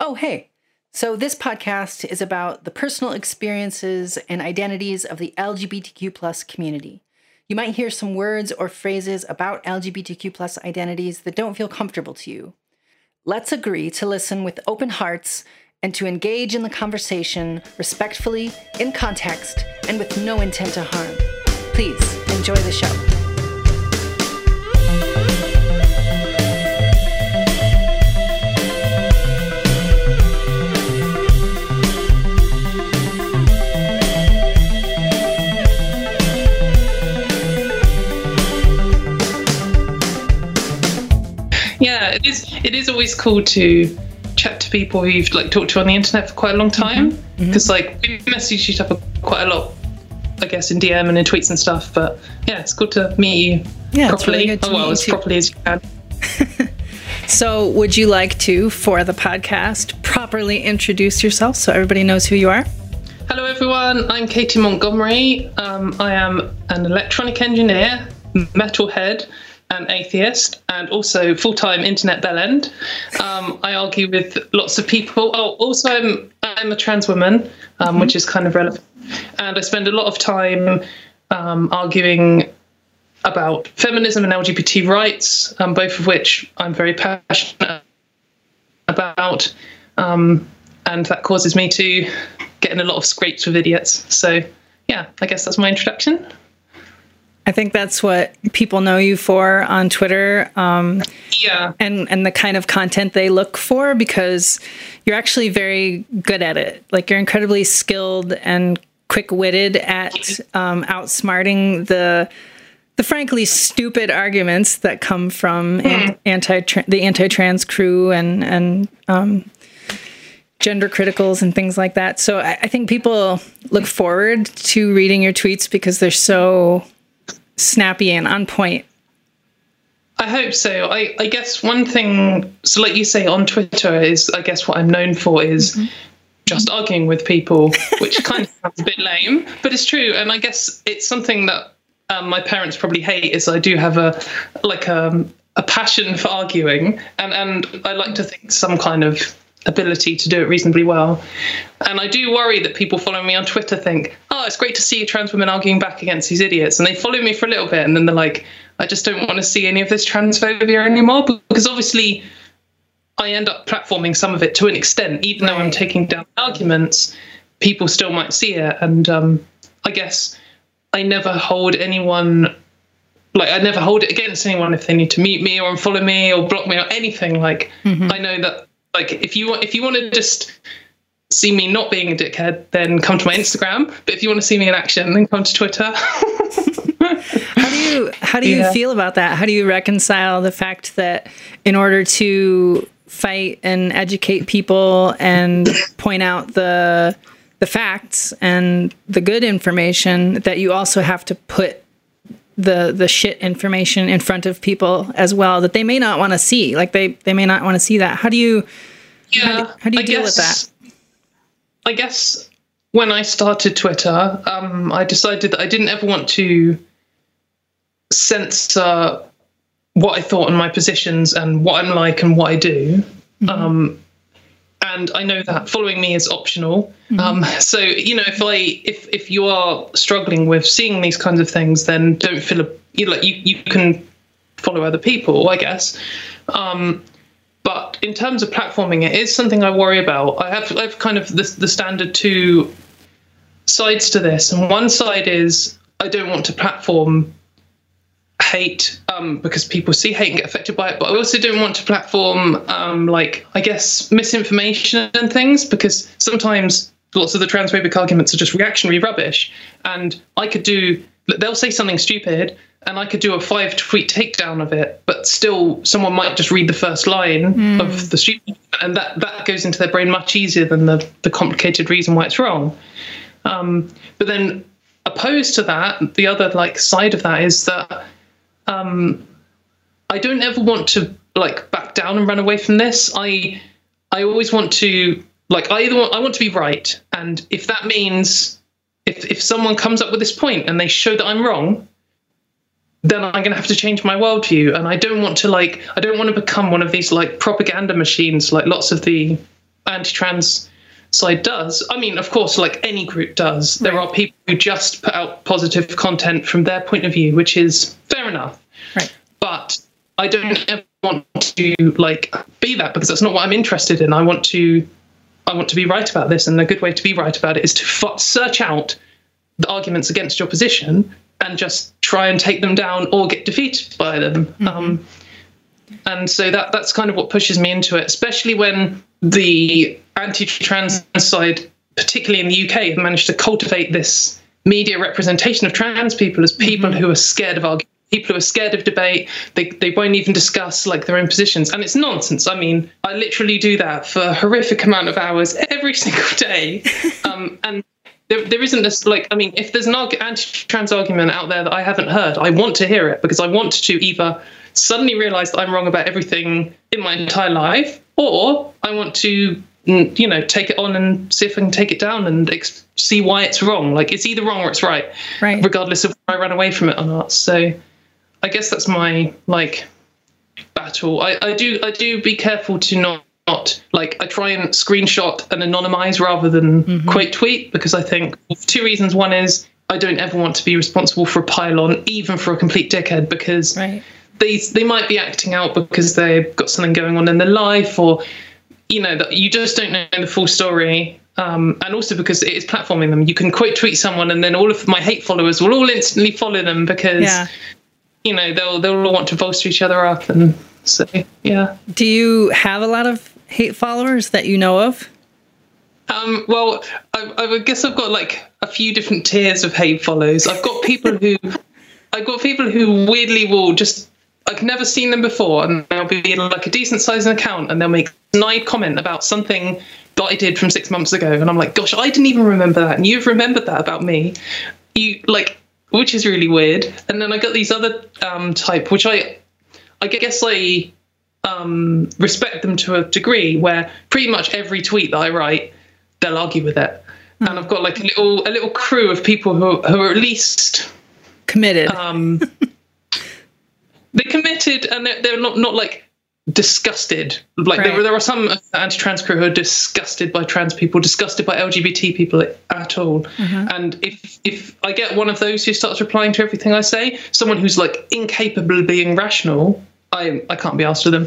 Oh, hey. So, this podcast is about the personal experiences and identities of the LGBTQ plus community. You might hear some words or phrases about LGBTQ plus identities that don't feel comfortable to you. Let's agree to listen with open hearts and to engage in the conversation respectfully, in context, and with no intent to harm. Please enjoy the show. It is. Always cool to chat to people who you've like talked to on the internet for quite a long time because like we message each other quite a lot. I guess in DM and in tweets and stuff, but yeah, it's good to meet you Yeah, properly. really oh, well, you as too. properly as you can. So, would you like to, for the podcast, properly introduce yourself so everybody knows who you are? Hello, everyone. I'm Katie Montgomery. Um, I am an electronic engineer, metalhead, and atheist, and also full-time internet bellend. Um, I argue with lots of people. Oh, also, I'm I'm a trans woman, um, which is kind of relevant, and I spend a lot of time um, arguing about feminism and LGBT rights, um, both of which I'm very passionate about. Um, and that causes me to get in a lot of scrapes with idiots. So, yeah, I guess that's my introduction. I think that's what people know you for on Twitter. Um, Yeah. and and the kind of content they look for because you're actually very good at it. Like you're incredibly skilled and quick-witted at um, outsmarting the the frankly stupid arguments that come from an- anti the anti-trans crew and and um, gender criticals and things like that. So I, I think people look forward to reading your tweets because they're so snappy and on point. I hope so. I, I guess one thing, so like you say on Twitter, is I guess what I'm known for is just arguing with people, which kind of sounds a bit lame, but it's true. And I guess it's something that um, my parents probably hate is I do have a like um, a passion for arguing, and and I like to think some kind of ability to do it reasonably well. And I do worry that people following me on Twitter think, oh, it's great to see trans women arguing back against these idiots. And they follow me for a little bit and then they're like, I just don't want to see any of this transphobia anymore. Because obviously, I end up platforming some of it to an extent, even though I'm taking down arguments, people still might see it. And um, I guess I never hold anyone. Like I never hold it against anyone if they need to meet me or unfollow me or block me or anything. Like I know that like if you want if you want to just see me not being a dickhead, then come to my Instagram. But if you want to see me in action, then come to Twitter. How do you how do you Yeah. feel about that? How do you reconcile the fact that in order to fight and educate people and point out the the facts and the good information that you also have to put the the shit information in front of people as well that they may not want to see like they they may not want to see that how do you yeah. how do you I deal with that? I guess when I started Twitter, um, I decided that I didn't ever want to censor what I thought and my positions and what I'm like and what I do. Um, and I know that following me is optional. Um, so you know, if I if if you are struggling with seeing these kinds of things, then don't feel a, you like you you can follow other people, I guess. Um, but in terms of platforming, it is something I worry about. I have I've kind of the, the standard two sides to this, and one side is I don't want to platform hate um, because people see hate and get affected by it, but I also don't want to platform um, like I guess misinformation and things because sometimes lots of the transphobic arguments are just reactionary rubbish, and I could do they'll say something stupid and I could do a five tweet takedown of it, but still someone might just read the first line of the stupid, and that that goes into their brain much easier than the the complicated reason why it's wrong. Um, but then opposed to that, the other like side of that is that um, I don't ever want to like back down and run away from this. I I always want to like I either want I want to be right, and if that means if if someone comes up with this point and they show that I'm wrong, then I'm going to have to change my worldview. And I don't want to like I don't want to become one of these like propaganda machines like lots of the anti-trans side does. I mean, of course, like any group does, there are people who just put out positive content from their point of view, which is fair enough. Right. But I don't ever want to like be that because that's not what I'm interested in. I want to, I want to be right about this, and a good way to be right about it is to f- search out the arguments against your position and just try and take them down or get defeated by them. Um, and so that that's kind of what pushes me into it, especially when the anti-trans side, particularly in the UK, have managed to cultivate this media representation of trans people as people who are scared of argument, people who are scared of debate. They they won't even discuss like their own positions, and it's nonsense. I mean, I literally do that for a horrific amount of hours every single day, um, and. There, there isn't this like I mean if there's an anti-trans argument out there that I haven't heard I want to hear it because I want to either suddenly realize that I'm wrong about everything in my entire life, or I want to, mm, you know, take it on and see if I can take it down and ex- see why it's wrong. Like it's either wrong or it's right, Right. regardless of whether I run away from it or not. So, I guess that's my like battle. I, I do I do be careful to not. Not like I try and screenshot and anonymize rather than quote tweet because I think for two reasons. One is I don't ever want to be responsible for a pile-on, even for a complete dickhead, because Right. they they might be acting out because they've got something going on in their life or you know that you just don't know the full story um, and also because it is platforming them you can quote tweet someone and then all of my hate followers will all instantly follow them because Yeah. you know they'll they'll all want to bolster each other up and so yeah Do you have a lot of hate followers that you know of? Um, well, I, I guess I've got like a few different tiers of hate follows. I've got people who, I've got people who weirdly will just, I've never seen them before, and they'll be like a decent sized account, and they'll make a snide comment about something that I did from six months ago, and I'm like, gosh, I didn't even remember that, and you've remembered that about me. You like, which is really weird. And then I got these other um, type, which I, I guess I um, respect them to a degree, where pretty much every tweet that I write they'll argue with it. And I've got like a little a little crew of people who who are at least Committed. um, they're committed and they're, they're not not like disgusted. Like Right. there, there are some anti-trans crew who are disgusted by trans people, disgusted by LGBT people at all. Mm-hmm. And if if I get one of those who starts replying to everything I say, someone who's like incapable of being rational, I I can't be asked with them.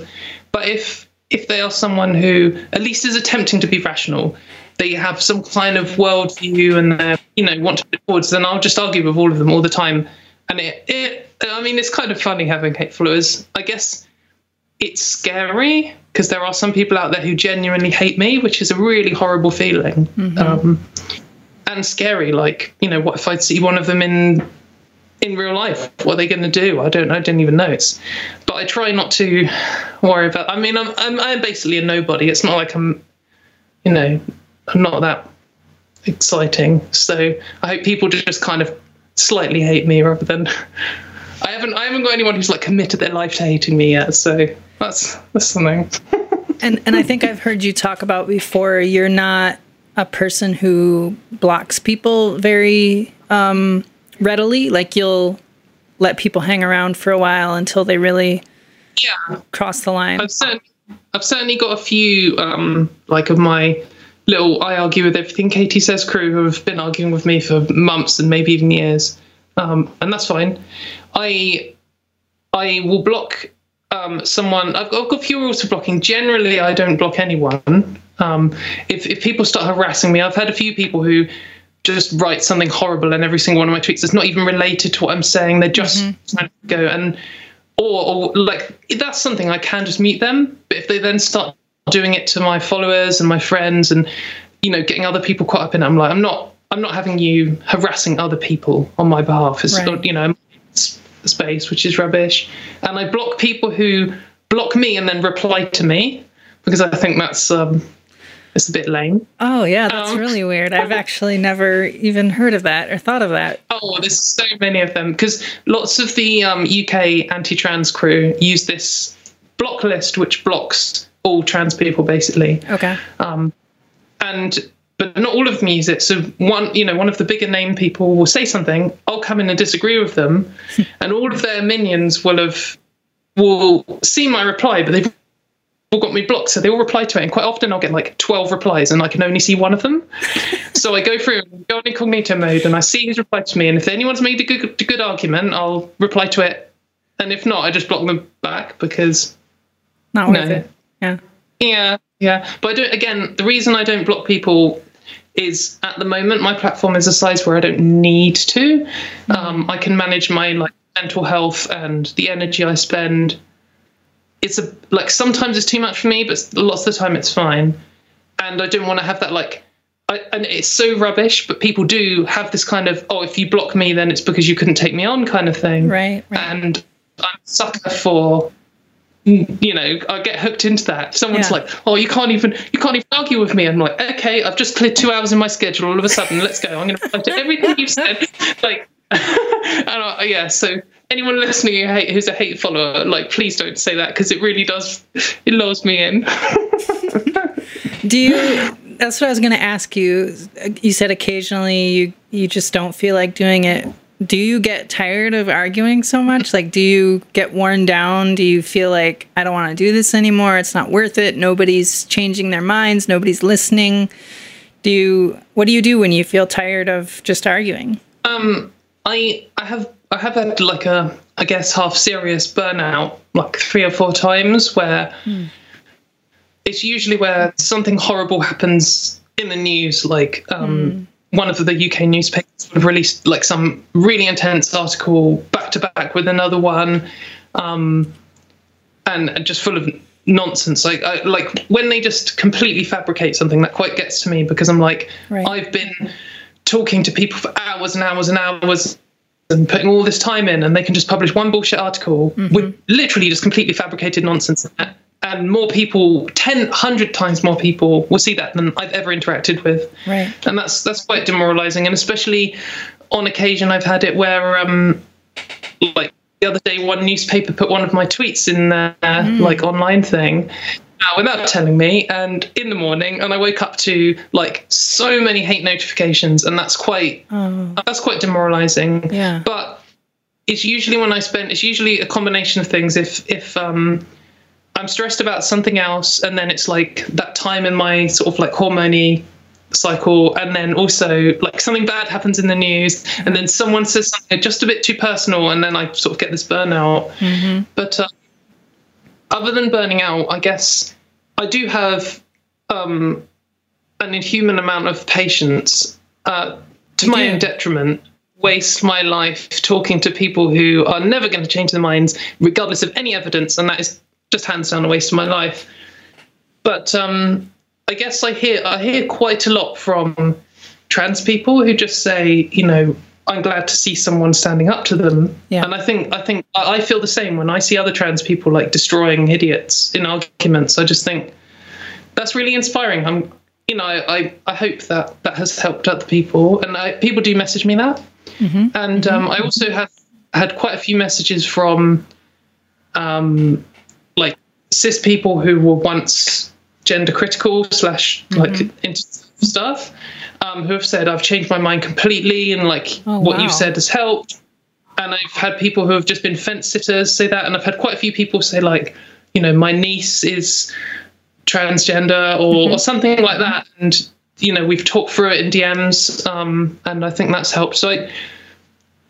But if if they are someone who at least is attempting to be rational, they have some kind of worldview and they you know want to put forwards, then I'll just argue with all of them all the time. And it, it I mean it's kind of funny having hate followers. I guess it's scary because there are some people out there who genuinely hate me, which is a really horrible feeling. Um, and scary, like you know, what if I'd see one of them in in real life? What are they going to do? I don't. I didn't even know. It's, but I try not to worry about. I mean, I'm I'm, I'm basically a nobody. It's not like I'm, you know, I'm not that exciting. So I hope people just kind of slightly hate me rather than. I haven't I haven't got anyone who's like committed their life to hating me yet, so that's that's something. and and I think I've heard you talk about before. You're not a person who blocks people very um, readily. Like you'll let people hang around for a while until they really Yeah. cross the line. I've certainly I've certainly got a few um like of my little I argue with everything Katie says crew who have been arguing with me for months and maybe even years. Um and that's fine. I I will block um, someone. I've got, I've got a few rules for blocking. Generally, I don't block anyone. Um, if if people start harassing me, I've had a few people who just write something horrible in every single one of my tweets. It's not even related to what I'm saying. They're just trying to go and or, or like that's something I can just mute them. But if they then start doing it to my followers and my friends and you know getting other people caught up in it, I'm like I'm not I'm not having you harassing other people on my behalf. It's Right. you know space which is rubbish. And I block people who block me and then reply to me because I think that's um it's a bit lame. oh yeah, that's Um, really weird. I've actually never even heard of that or thought of that. Oh, there's so many of them because lots of the um, UK anti-trans crew use this block list, which blocks all trans people basically, Okay. Um, and but not all of them use it. So one, you know, one of the bigger name people will say something. I'll come in and disagree with them, and all of their minions will have will see my reply, but they've all got me blocked, so they all reply to it. And quite often I'll get like 12 replies and I can only see one of them. so I go through, go in incognito mode, and I see who's replied to me. And if anyone's made a good, a good argument, I'll reply to it. And if not, I just block them back because. Not worth no. it. Yeah. Yeah. Yeah. But again, the reason I don't block people is at the moment my platform is a size where I don't need to. Mm-hmm. Um, I can manage my like mental health and the energy I spend it's a like sometimes it's too much for me, but lots of the time it's fine. And I don't want to have that like I, and it's so rubbish, but people do have this kind of oh, if you block me, then it's because you couldn't take me on kind of thing. Right. right. And I'm a sucker for you know, I get hooked into that. Someone's yeah. like, "Oh, you can't even you can't even argue with me." I'm like, "Okay, I've just cleared two hours in my schedule. All of a sudden, let's go. I'm going to reply to everything you've said." Like, and I, yeah, so anyone listening who hate, who's a hate follower, like, please don't say that because it really does, it lures me in. Do you? That's what I was going to ask you. You said occasionally you you just don't feel like doing it. Do you get tired of arguing so much? Like, do you get worn down? Do you feel like I don't want to do this anymore? It's not worth it. Nobody's changing their minds. Nobody's listening. Do you? What do you do when you feel tired of just arguing? Um, I I have I have had like a I guess half serious burnout like three or four times where mm. it's usually where something horrible happens in the news like um, mm. One of the UK newspapers would have released like some really intense article back to back with another one um, and, and just full of nonsense like I, like when they just completely fabricate something that quite gets to me because I'm like right. I've been talking to people for hours and hours and hours and putting all this time in, and they can just publish one bullshit article mm-hmm. with literally just completely fabricated nonsense. And more people, 10, 100 times more people will see that than I've ever interacted with. Right. And that's that's quite demoralizing. And especially on occasion, I've had it where, um, like the other day, one newspaper put one of my tweets in their mm. like online thing, uh, without telling me and in the morning and i woke up to like so many hate notifications and that's quite oh. that's quite demoralizing yeah but it's usually when i spend it's usually a combination of things if if um i'm stressed about something else and then it's like that time in my sort of like hormony cycle and then also like something bad happens in the news and then someone says something just a bit too personal and then i sort of get this burnout mm-hmm. but uh, other than burning out, I guess I do have um, an inhuman amount of patience uh, to my own detriment. Waste my life talking to people who are never going to change their minds, regardless of any evidence, and that is just hands down a waste of my life. But um, I guess I hear I hear quite a lot from trans people who just say, you know, I'm glad to see someone standing up to them. Yeah. And I think I think I feel the same when I see other trans people like destroying idiots in arguments. I just think that's really inspiring. I'm you know I I hope that that has helped other people, and I, people do message me that. Mm-hmm. And mm-hmm. Um, I also have had quite a few messages from um, cis people who were once gender critical slash like mm-hmm. into stuff um, who have said I've changed my mind completely and like oh, what wow. you've said has helped. And I've had people who have just been fence sitters say that, and I've had quite a few people say like, you know, my niece is transgender or, mm-hmm. or something like that, and you know, we've talked through it in DMs, um, and I think that's helped. So I,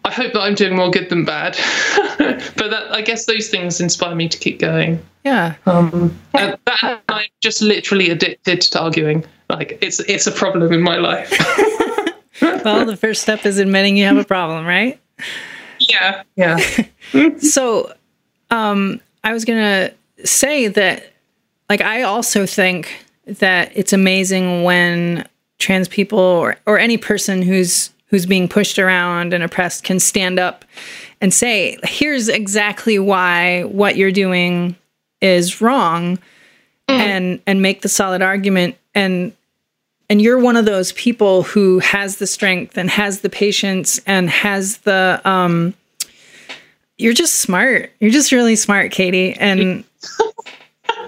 I hope that I'm doing more good than bad, but that, I guess those things inspire me to keep going. Yeah. Um, and that I'm just literally addicted to arguing. Like it's it's a problem in my life. well, the first step is admitting you have a problem, right? Yeah, yeah. so, um, I was gonna say that, like, I also think that it's amazing when trans people or or any person who's who's being pushed around and oppressed can stand up and say, "Here's exactly why what you're doing is wrong," mm. and and make the solid argument. And and you're one of those people who has the strength and has the patience and has the um you're just smart. You're just really smart katie. And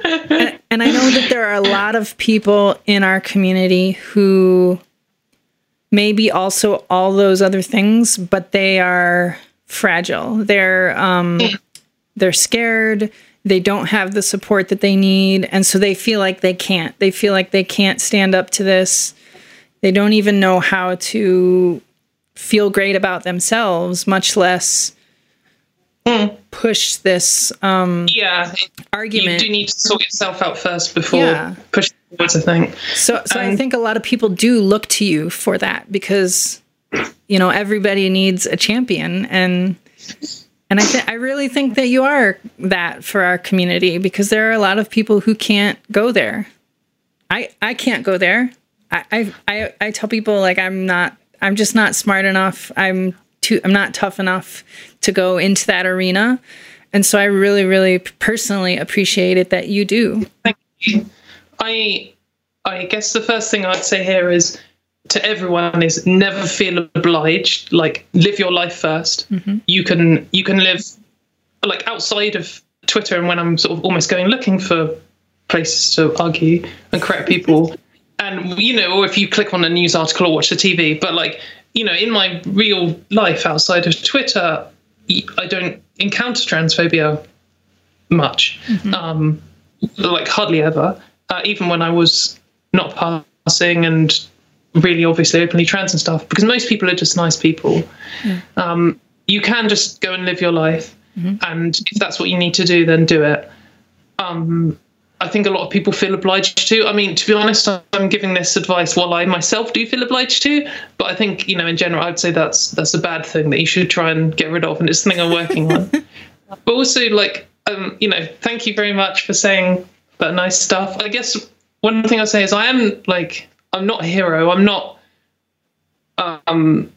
and, and i know that there are a lot of people in our community who maybe also all those other things but they are fragile. They're um they're scared. They don't have the support that they need. And so they feel like they can't. They feel like they can't stand up to this. They don't even know how to feel great about themselves much less push this um, yeah. argument. You do need to sort yourself out first before Yeah. pushing forwards i think So, so I Um, think a lot of people do look to you for that because, you know, everybody needs a champion, and and I th- I really think that you are that for our community because there are a lot of people who can't go there. I I can't go there. I I I, I tell people like I'm not. I'm just not smart enough. I'm too. I'm not tough enough to go into that arena. And so I really, really personally appreciate it that you do. Thank you. I I guess the first thing I'd say here is to everyone is never feel obliged. Like live your life 1st You can you can live like outside of Twitter and when I'm sort of almost going looking for places to argue and correct people. and you know, or if you click on a news article or watch the TV, but like you know, in my real life outside of Twitter, I don't encounter transphobia much, um, like hardly ever. Uh, even when I was not passing and really obviously openly trans and stuff, because most people are just nice people. Um, you can just go and live your life, and if that's what you need to do, then do it. Um, I think a lot of people feel obliged to. I mean, to be honest, I'm giving this advice while I myself do feel obliged to. But I think, you know, in general, I'd say that's that's a bad thing that you should try and get rid of, and it's something I'm working on. but also, like, um, you know, thank you very much for saying that nice stuff. I guess one thing I'd say is I am like I'm not a hero. I'm not. Um,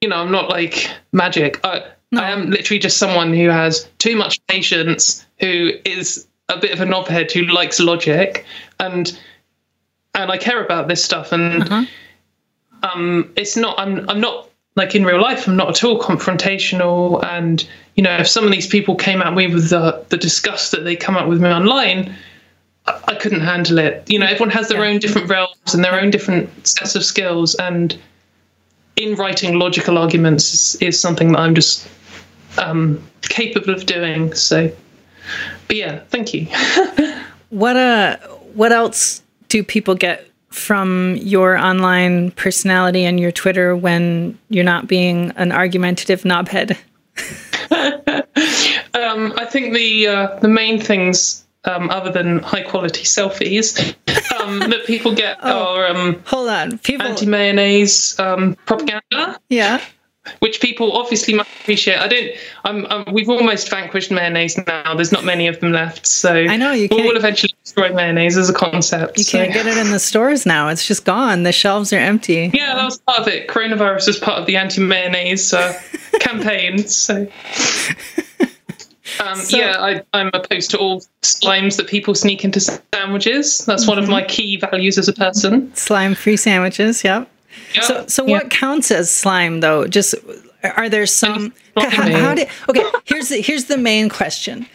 you know, I'm not like magic. I, I am literally just someone who has too much patience, who is a bit of a knobhead, who likes logic, and and I care about this stuff. And um, it's not. I'm. I'm not like in real life. I'm not at all confrontational. And you know, if some of these people came at me with the the disgust that they come up with me online, I, I couldn't handle it. You know, everyone has their Yeah. own different realms and their own different sets of skills, and in writing logical arguments is, is something that I'm just um, capable of doing. So, but yeah, thank you. What uh what else do people get from your online personality and your Twitter when you're not being an argumentative knobhead? um, I think the uh, the main things, um, other than high quality selfies, um, that people get Oh. are um, Hold on. People anti mayonnaise um, propaganda. Yeah. Which people obviously must appreciate. I don't. I'm, I'm, we've almost vanquished mayonnaise now. There's not many of them left, so I know, you We can't- will eventually destroy mayonnaise as a concept. You can't get it in the stores now. It's just gone. The shelves are empty. Yeah, that was part of it. Coronavirus was part of the anti-mayonnaise uh, campaign. So, um, So- yeah, I, I'm opposed to all slimes that people sneak into sandwiches. That's one of Mm-hmm. my key values as a person. Slime free sandwiches. Yep. Yeah, So, so yeah. what counts as slime though? Just are there some? How, how did? Okay, here's the here's the main question.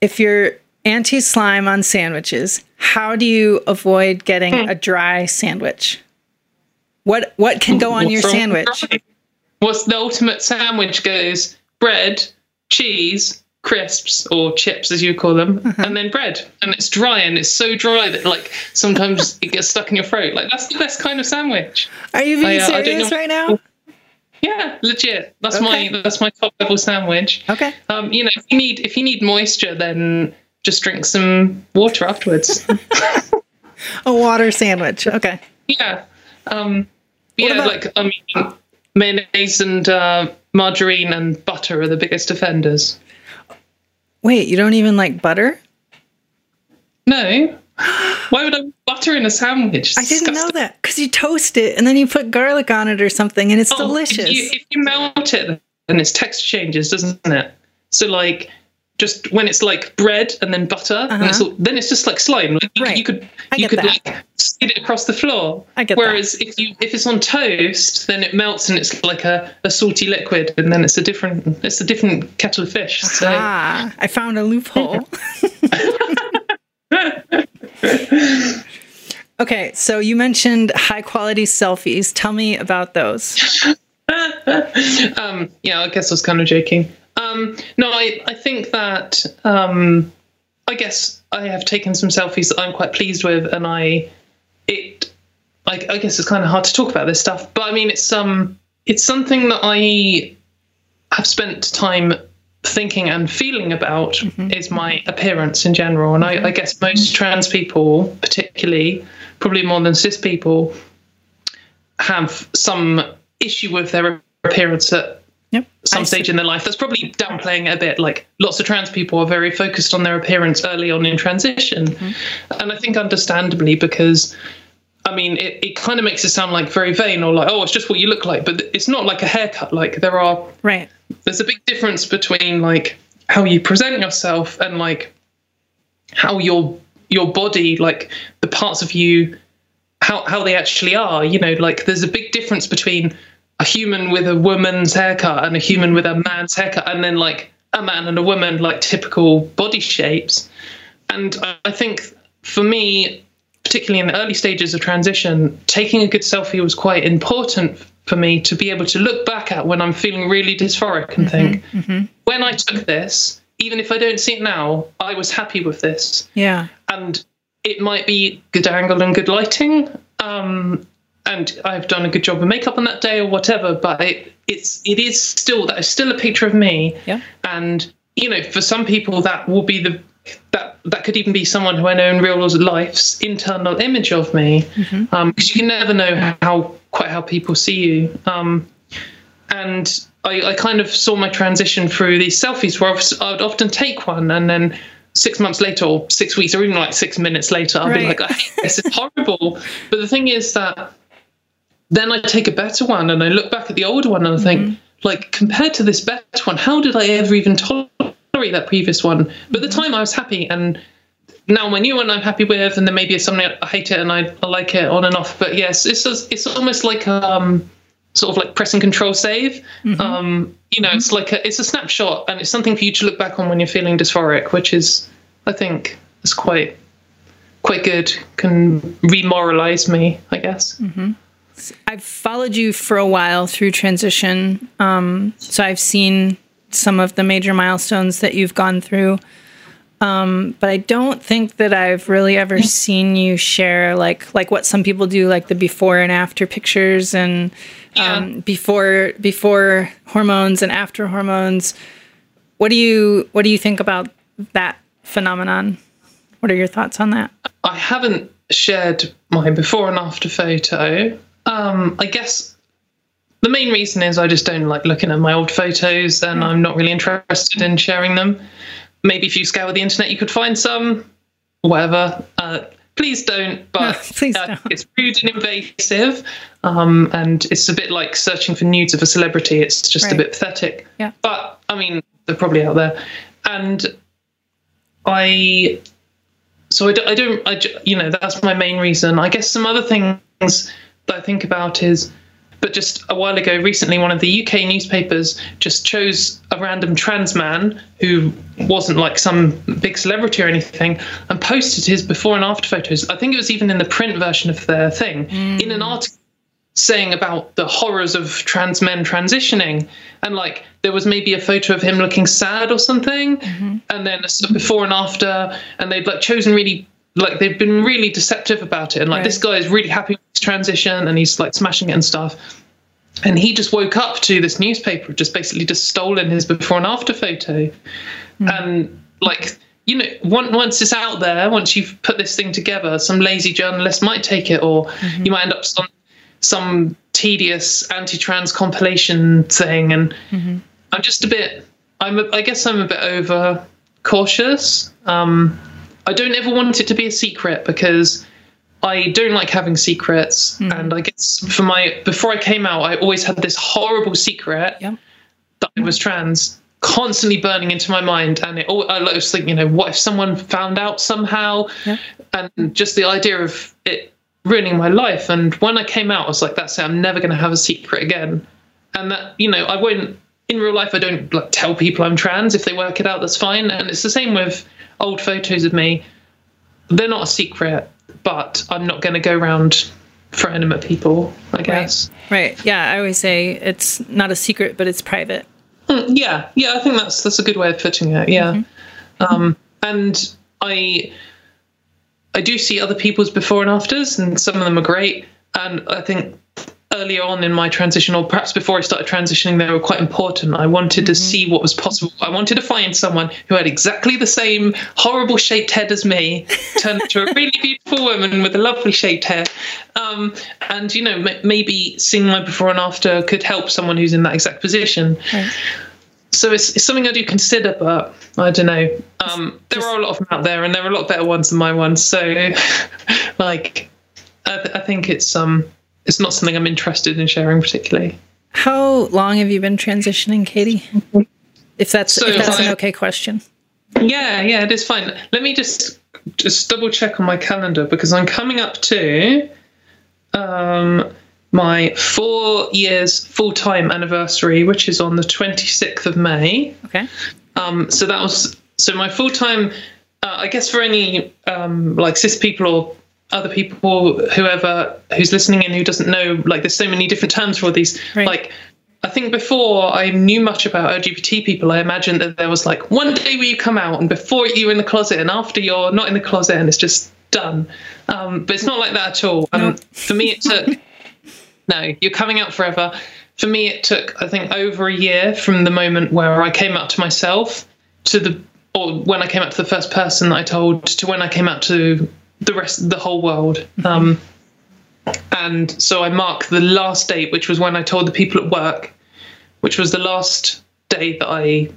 If you're anti slime on sandwiches, how do you avoid getting Hmm. a dry sandwich? What what can go on your What's wrong- sandwich? What's the ultimate sandwich goes bread, cheese, crisps or chips as you call them, Uh-huh. and then bread. And it's dry and it's so dry that like sometimes it gets stuck in your throat. Like that's the best kind of sandwich. Are you being I, uh, serious right now? Yeah, legit. That's Okay. my that's my top level sandwich. Okay. Um, you know, if you need if you need moisture, then just drink some water afterwards. A water sandwich. Okay. yeah. Um, yeah, about- like I mean, mayonnaise and uh, margarine and butter are the biggest offenders. Wait, you don't even like butter? No. Why would I put butter in a sandwich? It's I didn't know that because you toast it and then you put garlic on it or something, and it's Oh, delicious. If you, if you melt it, then its texture changes, doesn't it? So like, just when it's like bread and then butter, and it's all, then it's just like slime. Like you, Uh-huh. Right. you could you could that. like skid it across the floor. I get that. Whereas if you if it's on toast, then it melts and it's like a, a salty liquid, and then it's a different it's a different kettle of fish. So ah, I found a loophole. okay, so you mentioned high quality selfies. Tell me about those. um, yeah, I guess I was kind of joking. Um, no, I, I think that um, I guess I have taken some selfies that I'm quite pleased with, and I it I, I guess it's kind of hard to talk about this stuff, but I mean it's um it's something that I have spent time thinking and feeling about mm-hmm. is my appearance in general, and I, I guess most trans people, particularly probably more than cis people, have some issue with their appearance at yep. some stage in their life. That's probably downplaying it a bit. Like lots of trans people are very focused on their appearance early on in transition. Mm-hmm. And I think understandably because I mean, it, it kind of makes it sound like very vain or like, oh, it's just what you look like. But it's not like a haircut. Like there are, right. There's a big difference between like how you present yourself and like how your your body, like the parts of you, how how they actually are. You know, like there's a big difference between a human with a woman's haircut and a human with a man's haircut, and then like a man and a woman, like typical body shapes. And I think for me, particularly in the early stages of transition, taking a good selfie was quite important for me to be able to look back at when I'm feeling really dysphoric and mm-hmm, think, mm-hmm. when I took this, even if I don't see it now, I was happy with this. Yeah. And it might be good angle and good lighting. Um, and I've done a good job of makeup on that day or whatever, but it, it's it is still that is still a picture of me. Yeah. And you know, for some people that will be the that that could even be someone who I know in real life's internal image of me, because mm-hmm. um, you can never know how quite how people see you. Um, and I, I, kind of saw my transition through these selfies where I would often take one and then six months later or six weeks or even like six minutes later, I'd right. be like, hate this, is horrible. but the thing is that then I take a better one and I look back at the older one and I think, mm-hmm. like, compared to this better one, how did I ever even tolerate that previous one? But the time I was happy and now my new one I'm happy with, and then maybe it's something I hate it and I, I like it on and off. But yes, it's it's almost like um sort of like press and control save. Mm-hmm. Um, you know, mm-hmm. it's like a, it's a snapshot, and it's something for you to look back on when you're feeling dysphoric, which is I think is quite quite good. Can remoralize me, I guess. Mm-hmm. I've followed you for a while through transition. Um, so I've seen some of the major milestones that you've gone through. Um, but I don't think that I've really ever seen you share like like what some people do, like the before and after pictures and um, yeah. before before hormones and after hormones. What do you what do you think about that phenomenon? What are your thoughts on that? I haven't shared my before and after photo. Um, I guess the main reason is I just don't like looking at my old photos and I'm not really interested in sharing them. Maybe if you scour the internet, you could find some, whatever. Uh, please don't, but no, please uh, don't. it's rude and invasive. Um, and it's a bit like searching for nudes of a celebrity. It's just right. a bit pathetic. Yeah. But I mean, they're probably out there. And I, so I, I don't, I, you know, that's my main reason. I guess some other things that I think about is, but just a while ago, recently, one of the UK newspapers just chose a random trans man who wasn't like some big celebrity or anything and posted his before and after photos. I think it was even in the print version of their thing mm. in an article saying about the horrors of trans men transitioning and like there was maybe a photo of him looking sad or something mm-hmm. and then a before and after and they'd like chosen really like they've been really deceptive about it and like right. this guy is really happy with his transition and he's like smashing it and stuff and he just woke up to this newspaper just basically just stolen his before and after photo mm. and like you know once it's out there once you've put this thing together some lazy journalist might take it or mm-hmm. you might end up some some tedious anti-trans compilation thing and mm-hmm. i'm just a bit i'm a, i guess i'm a bit over cautious um I don't ever want it to be a secret because I don't like having secrets. Mm. And I guess for my before I came out, I always had this horrible secret yeah. that I was trans constantly burning into my mind and it all, I was thinking, you know, what if someone found out somehow? Yeah. And just the idea of it ruining my life. And when I came out, I was like, that's it, I'm never gonna have a secret again. And that, you know, I won't in real life I don't like tell people I'm trans. If they work it out, that's fine. And it's the same with old photos of me. They're not a secret, but I'm not going to go around throwing them at people, I guess. Right. right. Yeah. I always say it's not a secret, but it's private. Mm, yeah, yeah, I think that's that's a good way of putting it. Yeah, mm-hmm. um, and I I do see other people's before and afters, and some of them are great. And I think earlier on in my transition, or perhaps before I started transitioning, they were quite important. I wanted mm-hmm. to see what was possible. I wanted to find someone who had exactly the same horrible shaped head as me, turned into a really beautiful woman with a lovely shaped hair. Um, and, you know, m- maybe seeing my before and after could help someone who's in that exact position. So it's, it's, something I do consider, but I don't know. Um, there are a lot of them out there, and there are a lot better ones than my ones. So, like, I, th- I think it's um it's not something I'm interested in sharing particularly. How long have you been transitioning, Katie? If that's so if that's I, an okay question. Yeah, yeah, it is fine. Let me just just double check on my calendar because I'm coming up to um, my four years full time anniversary, which is on the 26th of May. Okay. Um, so that was so my full time. Uh, I guess for any um, like cis people or other people, whoever who's listening in who doesn't know, like there's so many different terms for these. Right. Like I think before I knew much about LGBT people, I imagined that there was like one day where you come out and before you're in the closet and after you're not in the closet and it's just done. Um, but it's not like that at all. Um, no. For me, it took, no, you're coming out forever. For me, it took, I think, over a year from the moment where I came out to myself to the, or when I came out to the first person that I told to when I came out to the rest, the whole world. Um, and so I mark the last date, which was when I told the people at work, which was the last day that I,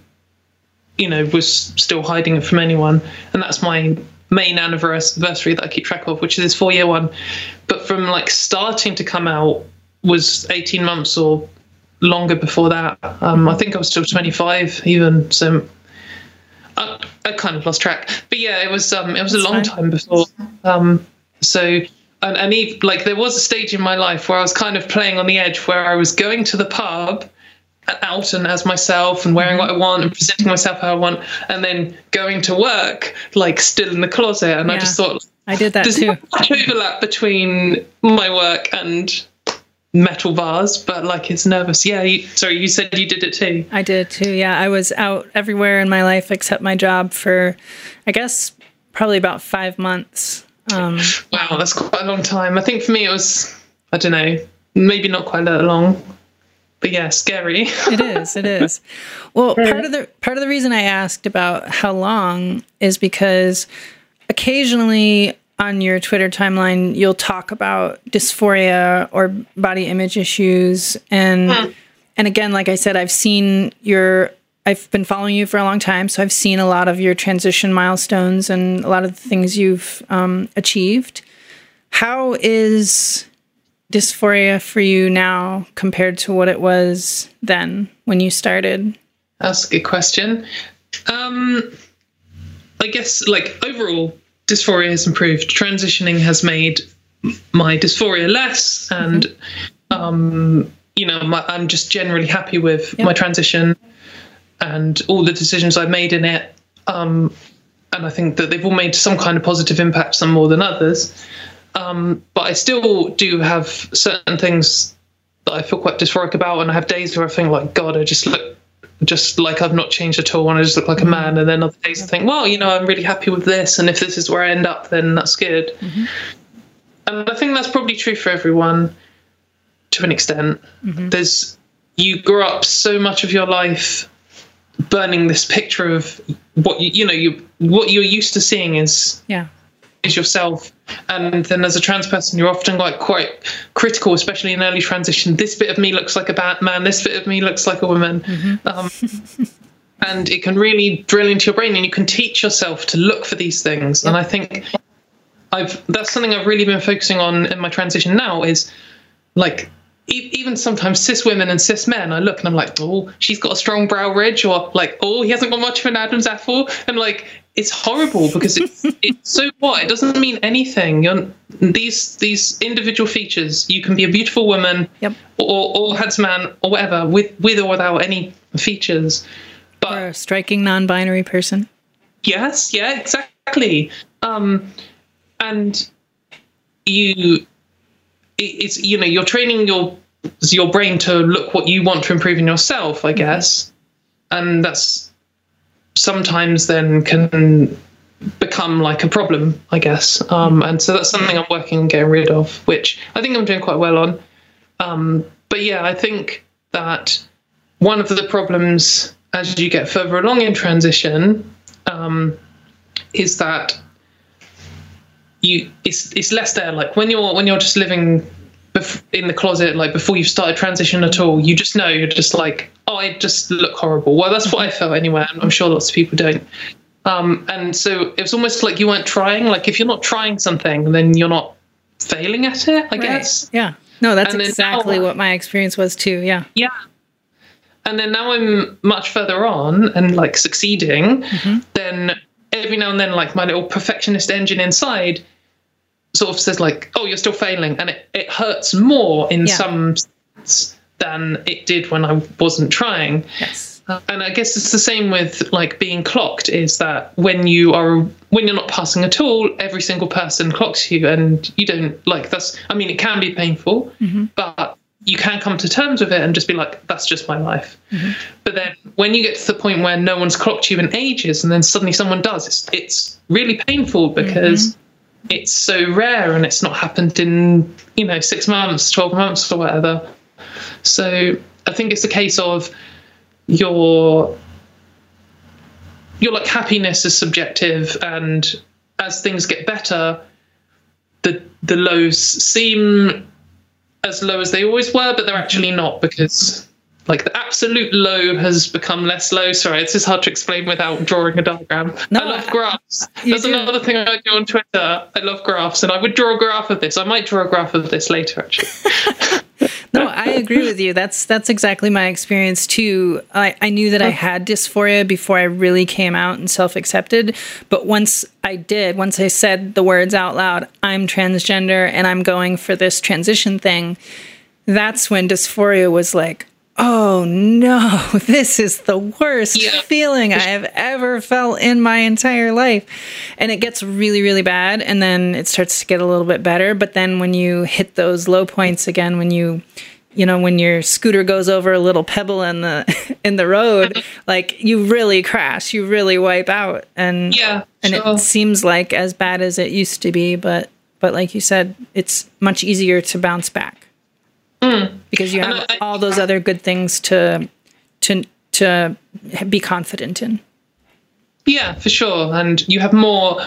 you know, was still hiding it from anyone. And that's my main anniversary that I keep track of, which is this four year one. But from like starting to come out was 18 months or longer before that. Um, I think I was still 25 even. So I, I, kind of lost track, but yeah, it was um, it was That's a long fine. time before. Um, so and, and even, like there was a stage in my life where I was kind of playing on the edge, where I was going to the pub out and as myself and wearing what I want and presenting myself how I want, and then going to work like still in the closet. And yeah. I just thought I did that there's too. Overlap between my work and metal bars, but like it's nervous. Yeah, you, sorry, you said you did it too. I did too. Yeah, I was out everywhere in my life except my job for, I guess, probably about five months. Um, wow, that's quite a long time. I think for me it was, I don't know, maybe not quite that long. But yeah, scary. it is. It is. Well, part of the part of the reason I asked about how long is because occasionally on your Twitter timeline, you'll talk about dysphoria or body image issues, and mm. and again, like I said, I've seen your. I've been following you for a long time, so I've seen a lot of your transition milestones and a lot of the things you've um, achieved. How is dysphoria for you now compared to what it was then when you started? That's a good question. Um, I guess, like overall, dysphoria has improved. Transitioning has made my dysphoria less, and mm-hmm. um, you know, my, I'm just generally happy with yep. my transition and all the decisions I've made in it. Um, and I think that they've all made some kind of positive impact, some more than others. Um, but I still do have certain things that I feel quite dysphoric about, and I have days where I think like, God, I just look just like I've not changed at all and I just look like a mm-hmm. man. And then other days I think, well, you know, I'm really happy with this. And if this is where I end up, then that's good. Mm-hmm. And I think that's probably true for everyone to an extent. Mm-hmm. There's, you grow up so much of your life burning this picture of what you, you know, you, what you're used to seeing is, yeah is yourself. And then as a trans person, you're often like quite critical, especially in early transition. This bit of me looks like a bad man. This bit of me looks like a woman. Mm-hmm. Um, and it can really drill into your brain, and you can teach yourself to look for these things. And I think I've that's something I've really been focusing on in my transition now is like even sometimes cis women and cis men, I look and I'm like, oh, she's got a strong brow ridge, or like, oh, he hasn't got much of an Adam's apple, and like, it's horrible because it's it's so what it doesn't mean anything. You're, these these individual features, you can be a beautiful woman, yep. or or handsome man, or whatever, with with or without any features. But or a striking non-binary person. Yes, yeah, exactly. Um, and you it's you know you're training your your brain to look what you want to improve in yourself i mm-hmm. guess and that's sometimes then can become like a problem, I guess. Um, and so that's something I'm working on getting rid of, which I think I'm doing quite well on. Um, but yeah, I think that one of the problems as you get further along in transition um, is that you it's it's less there. Like when you're when you're just living bef- in the closet, like before you've started transition at all, you just know you're just like, oh, I just look horrible. Well, that's what I felt anyway. and I'm sure lots of people don't. Um, and so it was almost like you weren't trying. Like if you're not trying something, then you're not failing at it. I Right. guess. Yeah. No, that's And exactly now- what my experience was too. Yeah. Yeah. And then now I'm much further on and like succeeding, then every now and then, like my little perfectionist engine inside sort of says, like, oh, you're still failing. And it, it hurts more in Yeah. some sense than it did when I wasn't trying. Yes. Uh, and I guess it's the same with like being clocked is that when you are when you're not passing at all, every single person clocks you and you don't like that's I mean it can be painful, mm-hmm. but you can come to terms with it and just be like, that's just my life. Mm-hmm. But then when you get to the point where no one's clocked you in ages and then suddenly someone does, it's it's really painful mm-hmm. because it's so rare and it's not happened in, you know, six months, twelve months or whatever. So I think it's a case of your your like happiness is subjective and as things get better the the lows seem as low as they always were but they're actually not because like the absolute low has become less low sorry it's just hard to explain without drawing a diagram No, i love I- graphs do. another thing i do on twitter i love graphs and i would draw a graph of this i might draw a graph of this later actually No, I agree with you. That's that's exactly my experience too. I, I knew that I oh. had dysphoria before I really came out and self accepted. But once I did, once I said the words out loud, I'm transgender and I'm going for this transition thing, that's when dysphoria was like, oh no, this is the worst Yeah. feeling I have ever felt in my entire life. And it gets really, really bad. And then it starts to get a little bit better. But then when you hit those low points again, when you, you know, when your scooter goes over a little pebble in the in the road, uh-huh. like you really crash, you really wipe out. And yeah and sure. it seems like as bad as it used to be, but but like you said, it's much easier to bounce back Mm. because you have I- all those other good things to to to be confident in. Yeah, for sure. And you have more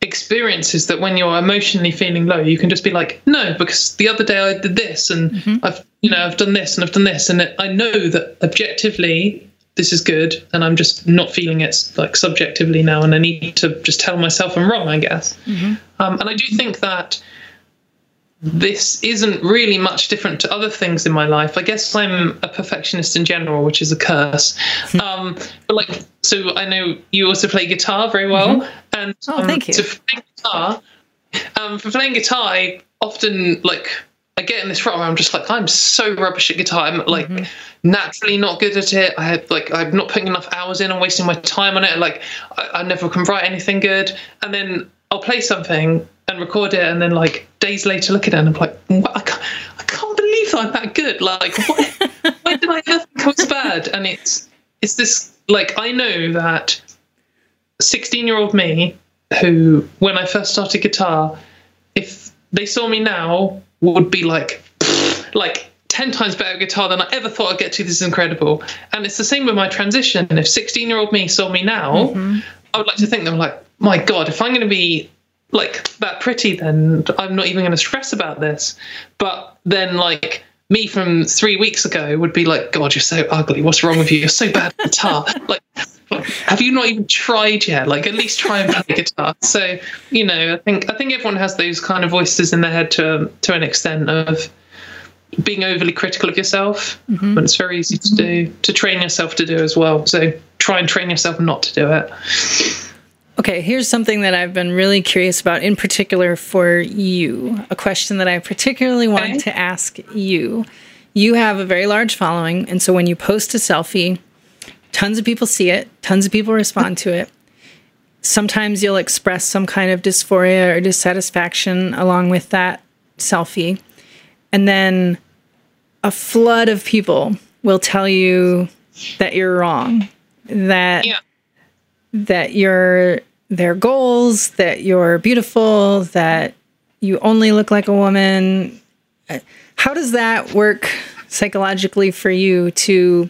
experiences that when you're emotionally feeling low, you can just be like, no, because the other day I did this and mm-hmm. I've, you know, I've done this and I've done this. And I know that objectively this is good and I'm just not feeling it like subjectively now. And I need to just tell myself I'm wrong, I guess. Mm-hmm. Um, and I do think that this isn't really much different to other things in my life. I guess I'm a perfectionist in general, which is a curse. um, but like, so I know you also play guitar very well, and Oh, um, thank you. So for playing guitar, um, for playing guitar, I often like I get in this rut where I'm just like I'm so rubbish at guitar. I'm like naturally not good at it. I have like I'm not putting enough hours in. I'm wasting my time on it. Like I, I never can write anything good, and then I'll play something and record it, and then like days later look at it and I'm like, what? I can't, I can't believe I'm that good. Like why, why did I ever think I was bad? And it's it's this like I know that 16 year old me who when I first started guitar, if they saw me now, would be like like 10 times better at guitar than I ever thought I'd get to. This is incredible. And it's the same with my transition. If 16 year old me saw me now, mm-hmm. I would like to think them like, my God, if I'm going to be like that pretty, then I'm not even going to stress about this. But then, like, me from three weeks ago would be like, God, you're so ugly. What's wrong with you? You're so bad at guitar. like, have you not even tried yet? Like, at least try and play guitar. So, you know, I think I think everyone has those kind of voices in their head to um, to an extent of being overly critical of yourself. Mm-hmm. But it's very easy to mm-hmm. do to train yourself to do as well. So try and train yourself not to do it. Okay, here's something that I've been really curious about, in particular for you. A question that I particularly want Okay. to ask you. You have a very large following, and so when you post a selfie, tons of people see it, tons of people respond to it. Sometimes you'll express some kind of dysphoria or dissatisfaction along with that selfie. And then a flood of people will tell you that you're wrong, that Yeah. that you're their goals, that you're beautiful, that you only look like a woman. How does that work psychologically for you to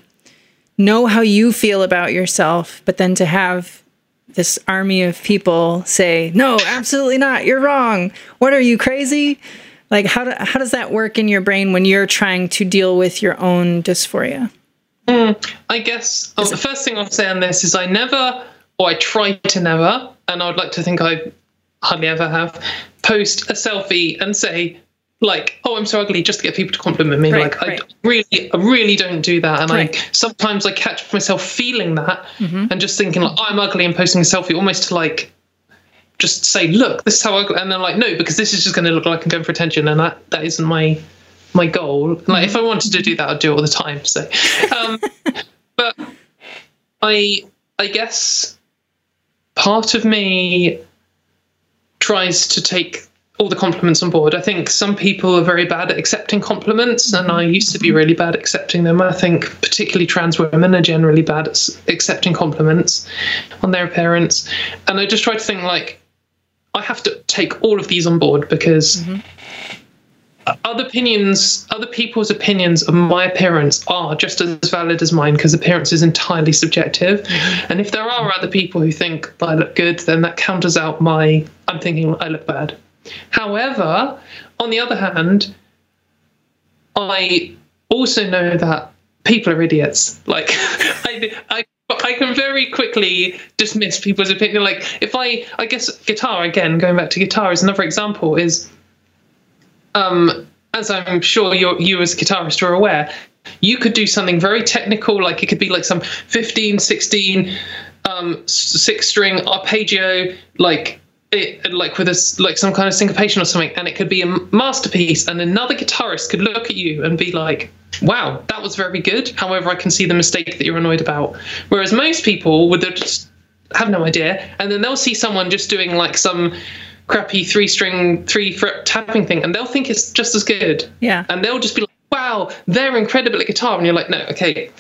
know how you feel about yourself, but then to have this army of people say, "No, absolutely not. You're wrong. What are you crazy?" Like how do, how does that work in your brain when you're trying to deal with your own dysphoria? Hmm. I guess oh, the first thing I'll say on this is I never, or I try to never, and I would like to think I hardly ever have, post a selfie and say, like, oh, I'm so ugly, just to get people to compliment me. Right, like, right. I really, I really don't do that. And Right. I sometimes I catch myself feeling that and just thinking, like, I'm ugly and posting a selfie almost to like, just say, look, this is how ugly. And then like, no, because this is just going to look like I'm going for attention, and that that isn't my my goal. Like, if I wanted to do that, I'd do it all the time. So, um, but I I guess part of me tries to take all the compliments on board. I think some people are very bad at accepting compliments, and I mm-hmm. used to be really bad at accepting them. I think particularly trans women are generally bad at accepting compliments on their appearance, and I just try to think like I have to take all of these on board because mm-hmm. Other opinions, other people's opinions of my appearance are just as valid as mine because appearance is entirely subjective. Mm-hmm. And if there are other people who think I look good, then that counters out my I'm thinking I look bad. However, on the other hand, I also know that people are idiots. Like I, I I can very quickly dismiss people's opinion. Like if I, I guess guitar again, going back to guitar is another example. Is um, as I'm sure you you as a guitarist are aware, you could do something very technical, like it could be like some 15, 16, um, six string arpeggio, like it, like with a like some kind of syncopation or something, and it could be a masterpiece. And another guitarist could look at you and be like, "Wow, that was very good." However, I can see the mistake that you're annoyed about. Whereas most people would just have no idea, and then they'll see someone just doing like some crappy three string three fret tapping thing and they'll think it's just as good. Yeah. and they'll just be like wow they're incredible at guitar. And you're like no okay.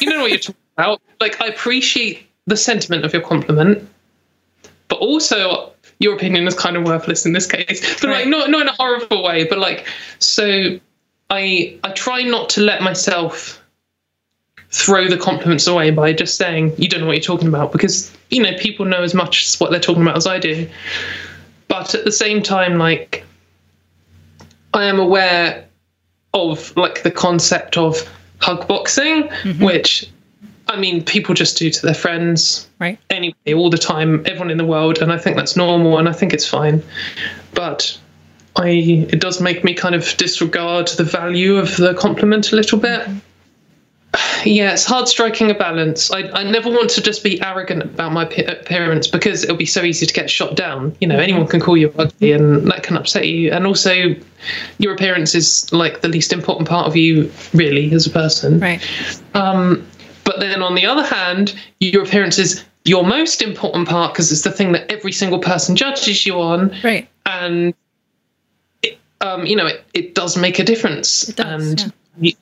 You don't know what you're talking about. Like i appreciate the sentiment of your compliment but also your opinion is kind of worthless in this case. But like not not in a horrible way but like so i i try not to let myself throw the compliments away by just saying you don't know what you're talking about because you know people know as much as what they're talking about as i do but at the same time like i am aware of like the concept of hug boxing mm-hmm. which i mean people just do to their friends Right. anyway all the time everyone in the world and i think that's normal and i think it's fine. But i it does make me kind of disregard the value of the compliment a little bit mm-hmm. Yeah it's hard striking a balance I, I never want to just be arrogant about my appearance because it'll be so easy to get shot down you know anyone can call you ugly and that can upset you and also your appearance is like the least important part of you really as a person Right. um, but then on the other hand, your appearance is your most important part because it's the thing that every single person judges you on. Right. And, it, um, you know, it, it does make a difference. It does, and yeah.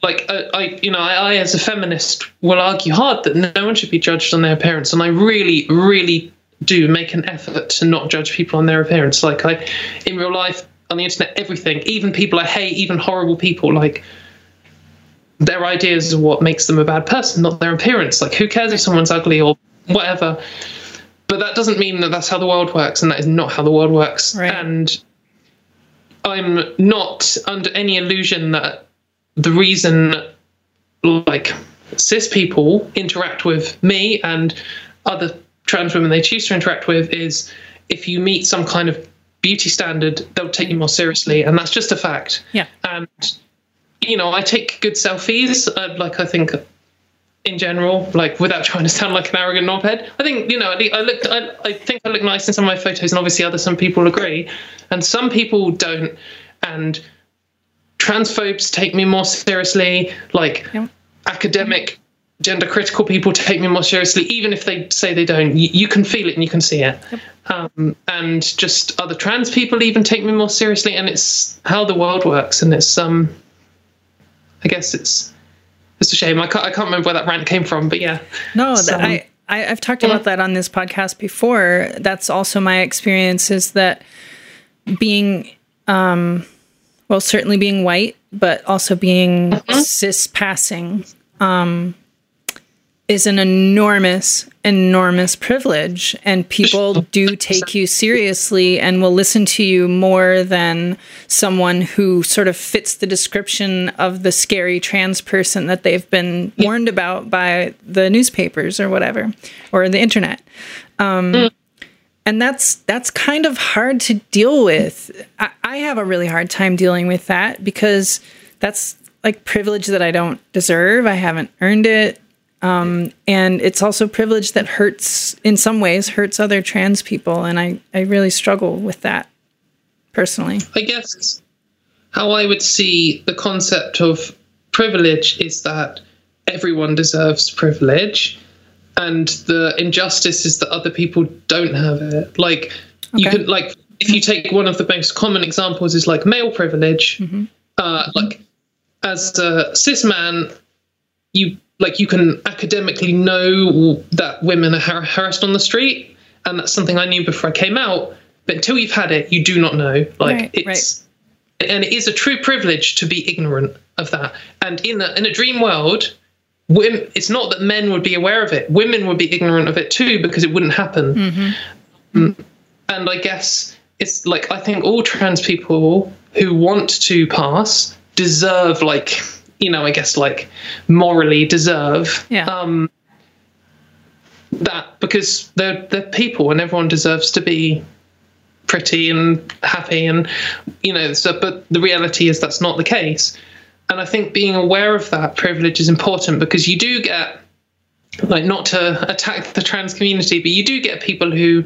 Like, I, I, you know, I, I, as a feminist, will argue hard that no one should be judged on their appearance. And I really, really do make an effort to not judge people on their appearance. Like, I, in real life, on the internet, everything, even people I hate, even horrible people, like, their ideas of what makes them a bad person, not their appearance. Like, who cares if someone's ugly or whatever? But that doesn't mean that that's how the world works, and that is not how the world works. Right. And I'm not under any illusion that the reason, like, cis people interact with me and other trans women they choose to interact with is if you meet some kind of beauty standard, they'll take you more seriously, and that's just a fact. Yeah. and you know i take good selfies uh, like i think in general like without trying to sound like an arrogant knobhead. I think you know i look I, I think i look nice in some of my photos and obviously other some people agree. And some people don't. And transphobes take me more seriously like Yep. academic gender critical people take me more seriously even if they say they don't you, you can feel it and you can see it um, and just other trans people even take me more seriously and it's how the world works and it's um i guess it's it's a shame. I can't, I can't remember where that rant came from, but yeah. No, So- that, I, I I've talked Yeah. about that on this podcast before. That's also my experience is that being um well certainly being white, but also being Mm-hmm. cis passing um is an enormous enormous privilege. And people do take you seriously and will listen to you more than someone who sort of fits the description of the scary trans person that they've been warned about by the newspapers or whatever or the internet. Um, and that's that's kind of hard to deal with. I, I have a really hard time dealing with that because that's like privilege that i don't deserve. I haven't earned it. Um, and it's also privilege that hurts in some ways hurts other trans people. And i i really struggle with that personally. I guess how I would see the concept of privilege is that everyone deserves privilege, and the injustice is that other people don't have it. Like you can like if you take one of the most common examples is like male privilege. Uh, like as a cis man, you like you can academically know that women are har- harassed on the street, and that's something I knew before I came out. But until you've had it, you do not know. Like Right, it's and it is a true privilege to be ignorant of that. And in a in a dream world, women, it's not that men would be aware of it; women would be ignorant of it too because it wouldn't happen. Mm. And I guess it's like I think all trans people who want to pass deserve, like you know, I guess like morally deserve Yeah. um, that because they're they're people and everyone deserves to be pretty and happy and you know so but the reality is that's not the case and i think being aware of that privilege is important because you do get like not to attack the trans community but you do get people who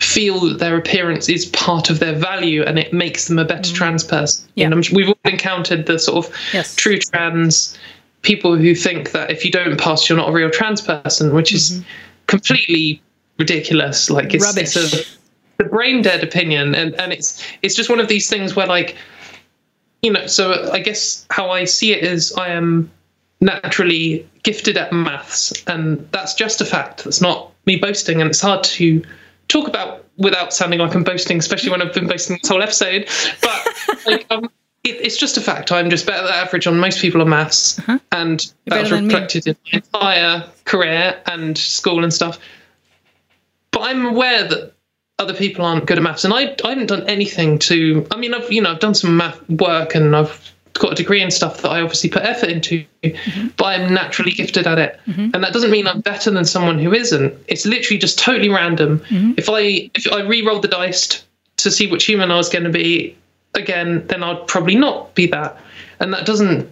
feel that their appearance is part of their value and it makes them a better mm. trans person. Yeah. and I'm, we've all encountered the sort of Yes. true trans people who think that if you don't pass you're not a real trans person which is mm-hmm. completely ridiculous. Like it's, it's a the brain dead opinion. And and it's it's just one of these things where like you know so i guess how i see it is i am naturally gifted at maths and that's just a fact. That's not me boasting and it's hard to talk about without sounding like i'm boasting especially when i've been boasting this whole episode. But like um it, it's just a fact. I'm just better than average on most people on maths and that was reflected in my entire career and school and stuff. But i'm aware that other people aren't good at maths, and I, I haven't done anything to. I mean, I've you know I've done some math work, and I've got a degree and stuff that I obviously put effort into, mm-hmm. but I'm naturally gifted at it, mm-hmm. and that doesn't mean I'm better than someone who isn't. It's literally just totally random. Mm-hmm. If I if I re-rolled the dice to see which human I was going to be again, then I'd probably not be that, and that doesn't.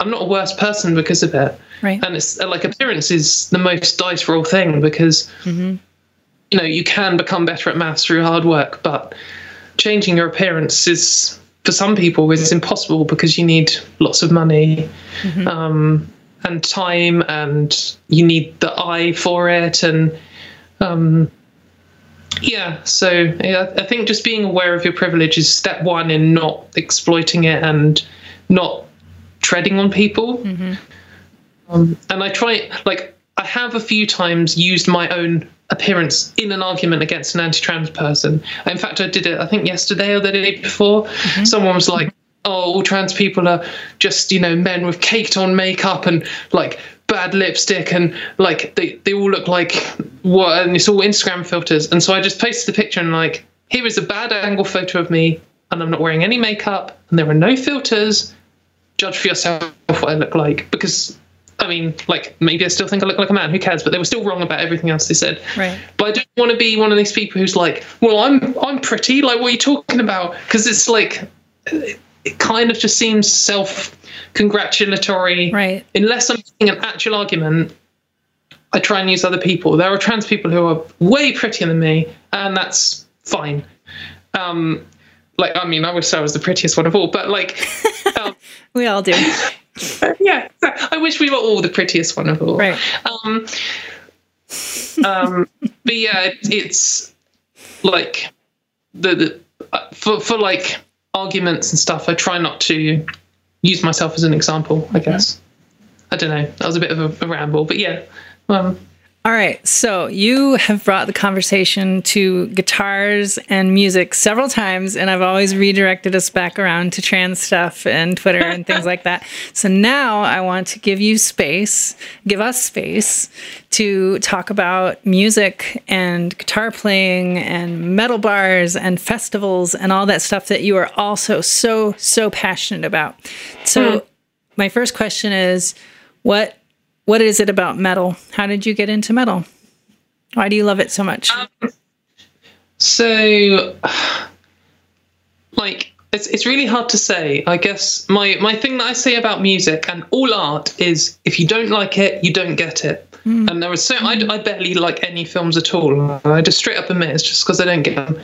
I'm not a worse person because of it. Right. And it's like appearance is the most dice roll thing because you know you can become better at maths through hard work but changing your appearance is for some people is impossible because you need lots of money um, and time and you need the eye for it and um, yeah so yeah, i think just being aware of your privilege is step one in not exploiting it and not treading on people. Um, and I try like I have a few times used my own appearance in an argument against an anti-trans person. In fact, I did it I think yesterday or the day before. Mm-hmm. Someone was like, "Oh, all trans people are just you know men with caked on makeup and like bad lipstick and like they they all look like what and it's all Instagram filters." And so I just posted the picture and like, here is a bad angle photo of me and I'm not wearing any makeup and there are no filters judge for yourself what I look like because I mean, like maybe I still think I look like a man. Who cares? But they were still wrong about everything else they said. Right. But I don't want to be one of these people who's like, "Well, I'm I'm pretty." Like, what are you talking about? Because it's like, it, it kind of just seems self-congratulatory. Right. Unless I'm making an actual argument, I try and use other people. There are trans people who are way prettier than me, and that's fine. Um, like, I mean, I wish I was the prettiest one of all, but like, um, We all do. yeah, I wish we were all the prettiest one of all. Right. Um, um, but yeah, it, it's like the, the uh, for for like arguments and stuff. I try not to use myself as an example. I guess. I don't know. That was a bit of a, a ramble, but yeah. Um, all right. So you have brought the conversation to guitars and music several times, and I've always redirected us back around to trans stuff and Twitter and things like that. So now I want to give you space, give us space to talk about music and guitar playing and metal bars and festivals and all that stuff that you are also so, so passionate about. So, mm. my first question is what what is it about metal? How did you get into metal? Why do you love it so much? Um, so, like, it's it's really hard to say. I guess my my thing that I say about music and all art is if you don't like it, you don't get it. Mm. And there was so I, I barely like any films at all. I just straight up admit it's just because I don't get them.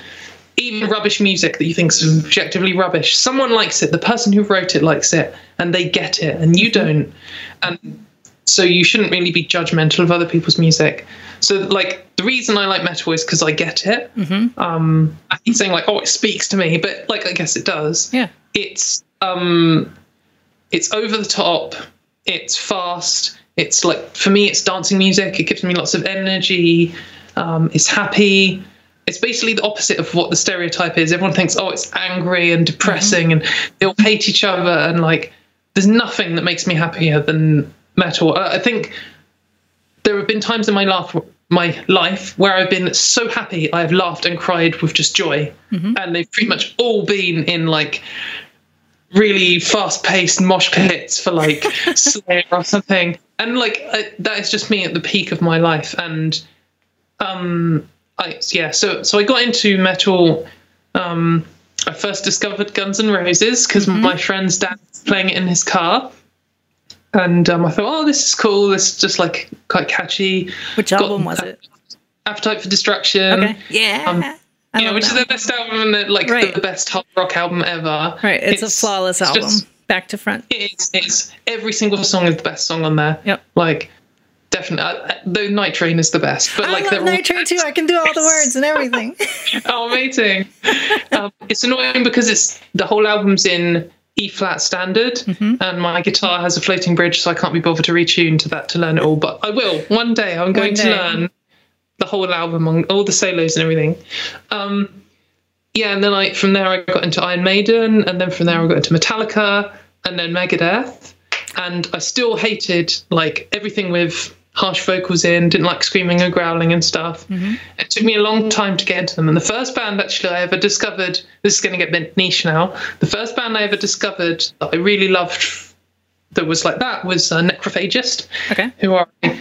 Even rubbish music that you think is objectively rubbish, someone likes it. The person who wrote it likes it, and they get it, and you don't. And so you shouldn't really be judgmental of other people's music. So like the reason I like metal is because I get it. Mm-hmm. Um, I keep saying like, oh, it speaks to me, but like I guess it does. Yeah. It's um, it's over the top. It's fast. It's like for me, it's dancing music. It gives me lots of energy. Um, it's happy. It's basically the opposite of what the stereotype is. Everyone thinks, oh, it's angry and depressing, mm-hmm. and they'll hate each other, and like there's nothing that makes me happier than metal. Uh, I think there have been times in my life, my life where I've been so happy I've laughed and cried with just joy, mm-hmm. and they've pretty much all been in like really fast-paced mosh pits for like Slayer or something, and like I, that is just me at the peak of my life. And um, I yeah, so so I got into metal. Um, I first discovered Guns N' Roses because mm-hmm. my friend's dad was playing it in his car and um, I thought, oh, this is cool. This is just like quite catchy. Which Got, album was it? Appetite for Destruction. Okay. Yeah. Um, yeah, which is the best album and the, like right. the best hard rock album ever. Right. It's, it's a flawless it's album, just, back to front. It's, it's every single song is the best song on there. Yep. Like definitely, uh, the Night Train is the best. But I like love Night Train too. I can do all the words and everything. oh, amazing! um, it's annoying because it's the whole album's in E flat standard, mm-hmm. and my guitar has a floating bridge, so I can't be bothered to retune to that to learn it all. But I will one day. I'm going to learn the whole album on all the solos and everything. Um, yeah, and then I from there I got into Iron Maiden, and then from there I got into Metallica, and then Megadeth, and I still hated like everything with harsh vocals in, didn't like screaming and growling and stuff. Mm-hmm. It took me a long time to get into them. And the first band actually I ever discovered, this is going to get a bit niche now, the first band I ever discovered that I really loved that was like that was uh, Necrophagist, okay. who are a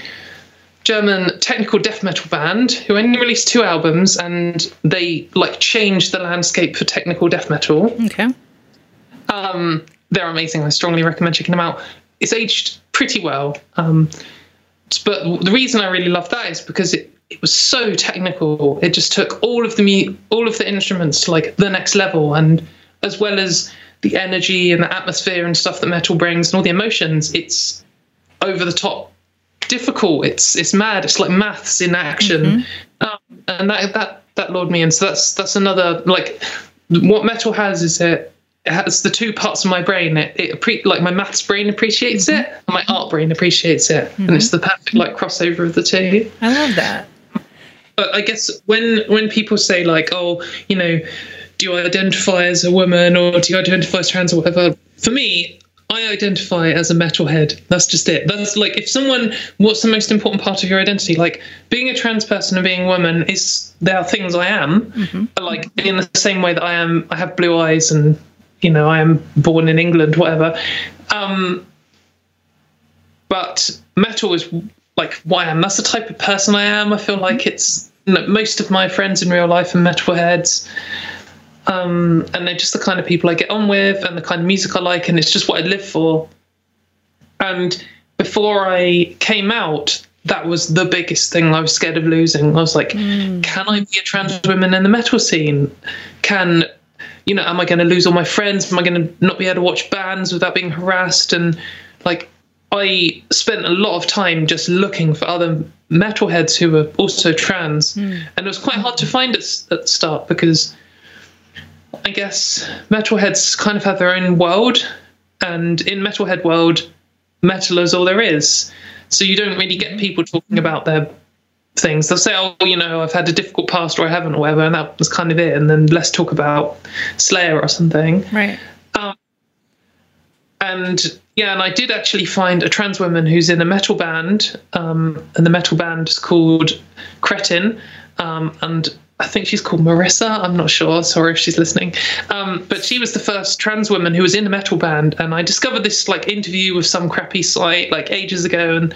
German technical death metal band who only released two albums and they like changed the landscape for technical death metal. Okay. Um, they're amazing. I strongly recommend checking them out. It's aged pretty well. Um, but the reason I really love that is because it, it was so technical. It just took all of the all of the instruments to like the next level, and as well as the energy and the atmosphere and stuff that metal brings and all the emotions, it's over the top difficult. It's it's mad. It's like maths in action, mm-hmm. um, and that that that lured me in. So that's that's another like what metal has is it it has the two parts of my brain. It, it like my maths brain appreciates mm-hmm. it, and my art brain appreciates it, mm-hmm. and it's the perfect like crossover of the two. I love that. But I guess when when people say like, oh, you know, do you identify as a woman or do you identify as trans or whatever? For me, I identify as a metalhead. That's just it. That's like if someone, what's the most important part of your identity? Like being a trans person and being a woman is there are things I am, mm-hmm. but like in the same way that I am, I have blue eyes and you know, I am born in England, whatever. Um, but metal is like why I am. That's the type of person I am. I feel like it's you know, most of my friends in real life are metalheads. Um, and they're just the kind of people I get on with and the kind of music I like, and it's just what I live for. And before I came out, that was the biggest thing I was scared of losing. I was like, mm. can I be a trans woman in the metal scene? Can you know, am I going to lose all my friends? Am I going to not be able to watch bands without being harassed? And like, I spent a lot of time just looking for other metalheads who were also trans, mm. and it was quite hard to find at, at the start because I guess metalheads kind of have their own world, and in metalhead world, metal is all there is. So you don't really get people talking about their things. They'll say, "Oh, you know, I've had a difficult past, or I haven't, or whatever," and that was kind of it. And then let's talk about Slayer or something. Right. Um, and yeah, and I did actually find a trans woman who's in a metal band, um, and the metal band is called Cretin, um, and I think she's called Marissa. I'm not sure. Sorry if she's listening. Um, but she was the first trans woman who was in a metal band, and I discovered this like interview with some crappy site like ages ago, and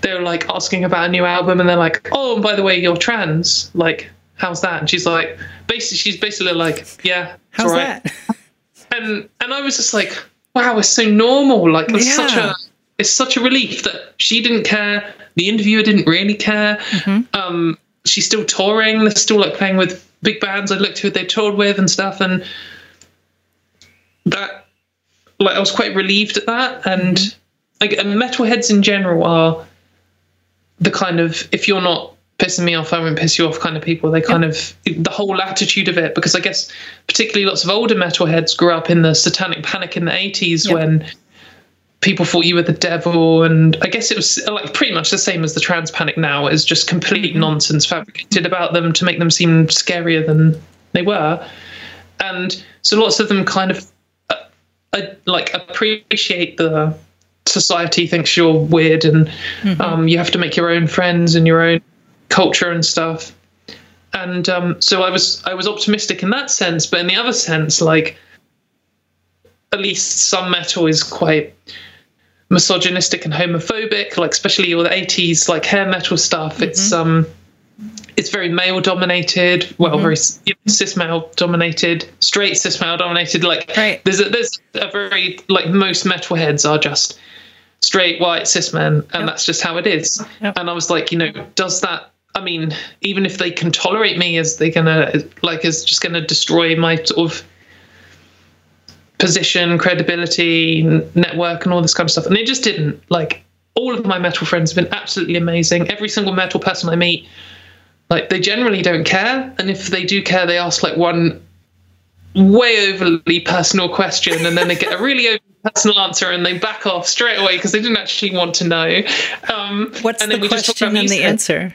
they were like asking about a new album, and they're like, "Oh, and by the way, you're trans. Like, how's that?" And she's like, basically, she's basically like, "Yeah, How's right." that? and and I was just like, wow, it's so normal. Like it's such a it's such a relief that she didn't care. The interviewer didn't really care. Mm-hmm. Um, she's still touring. They're still like playing with big bands. I looked who they toured with and stuff, and that like I was quite relieved at that. And mm-hmm. like and metalheads in general are the kind of if you're not pissing me off, I won't piss you off kind of people. They kind of the whole attitude of it because I guess particularly lots of older metalheads grew up in the satanic panic in the 80s Yep. when people thought you were the devil and I guess it was like pretty much the same as the trans panic now is just complete nonsense fabricated about them to make them seem scarier than they were. And so lots of them kind of uh, I, like appreciate the society thinks you're weird and um, you have to make your own friends and your own culture and stuff. And um, so I was I was optimistic in that sense, but in the other sense, like at least some metal is quite misogynistic and homophobic, like especially all the eighties like hair metal stuff. It's um it's very male dominated, well, very you know, cis male dominated, straight cis male dominated. Like Right. there's a there's a very like most metalheads are just straight white cis men, and that's just how it is. Yep. And I was like, you know, does that? I mean, even if they can tolerate me, is they gonna like is just gonna destroy my sort of position, credibility, network, and all this kind of stuff? And it just didn't. Like all of my metal friends have been absolutely amazing. Every single metal person I meet, like they generally don't care, and if they do care, they ask like one way overly personal question and then they get a really overly personal answer and they back off straight away because they didn't actually want to know. Um, What's and the then we just talk question about and the answer?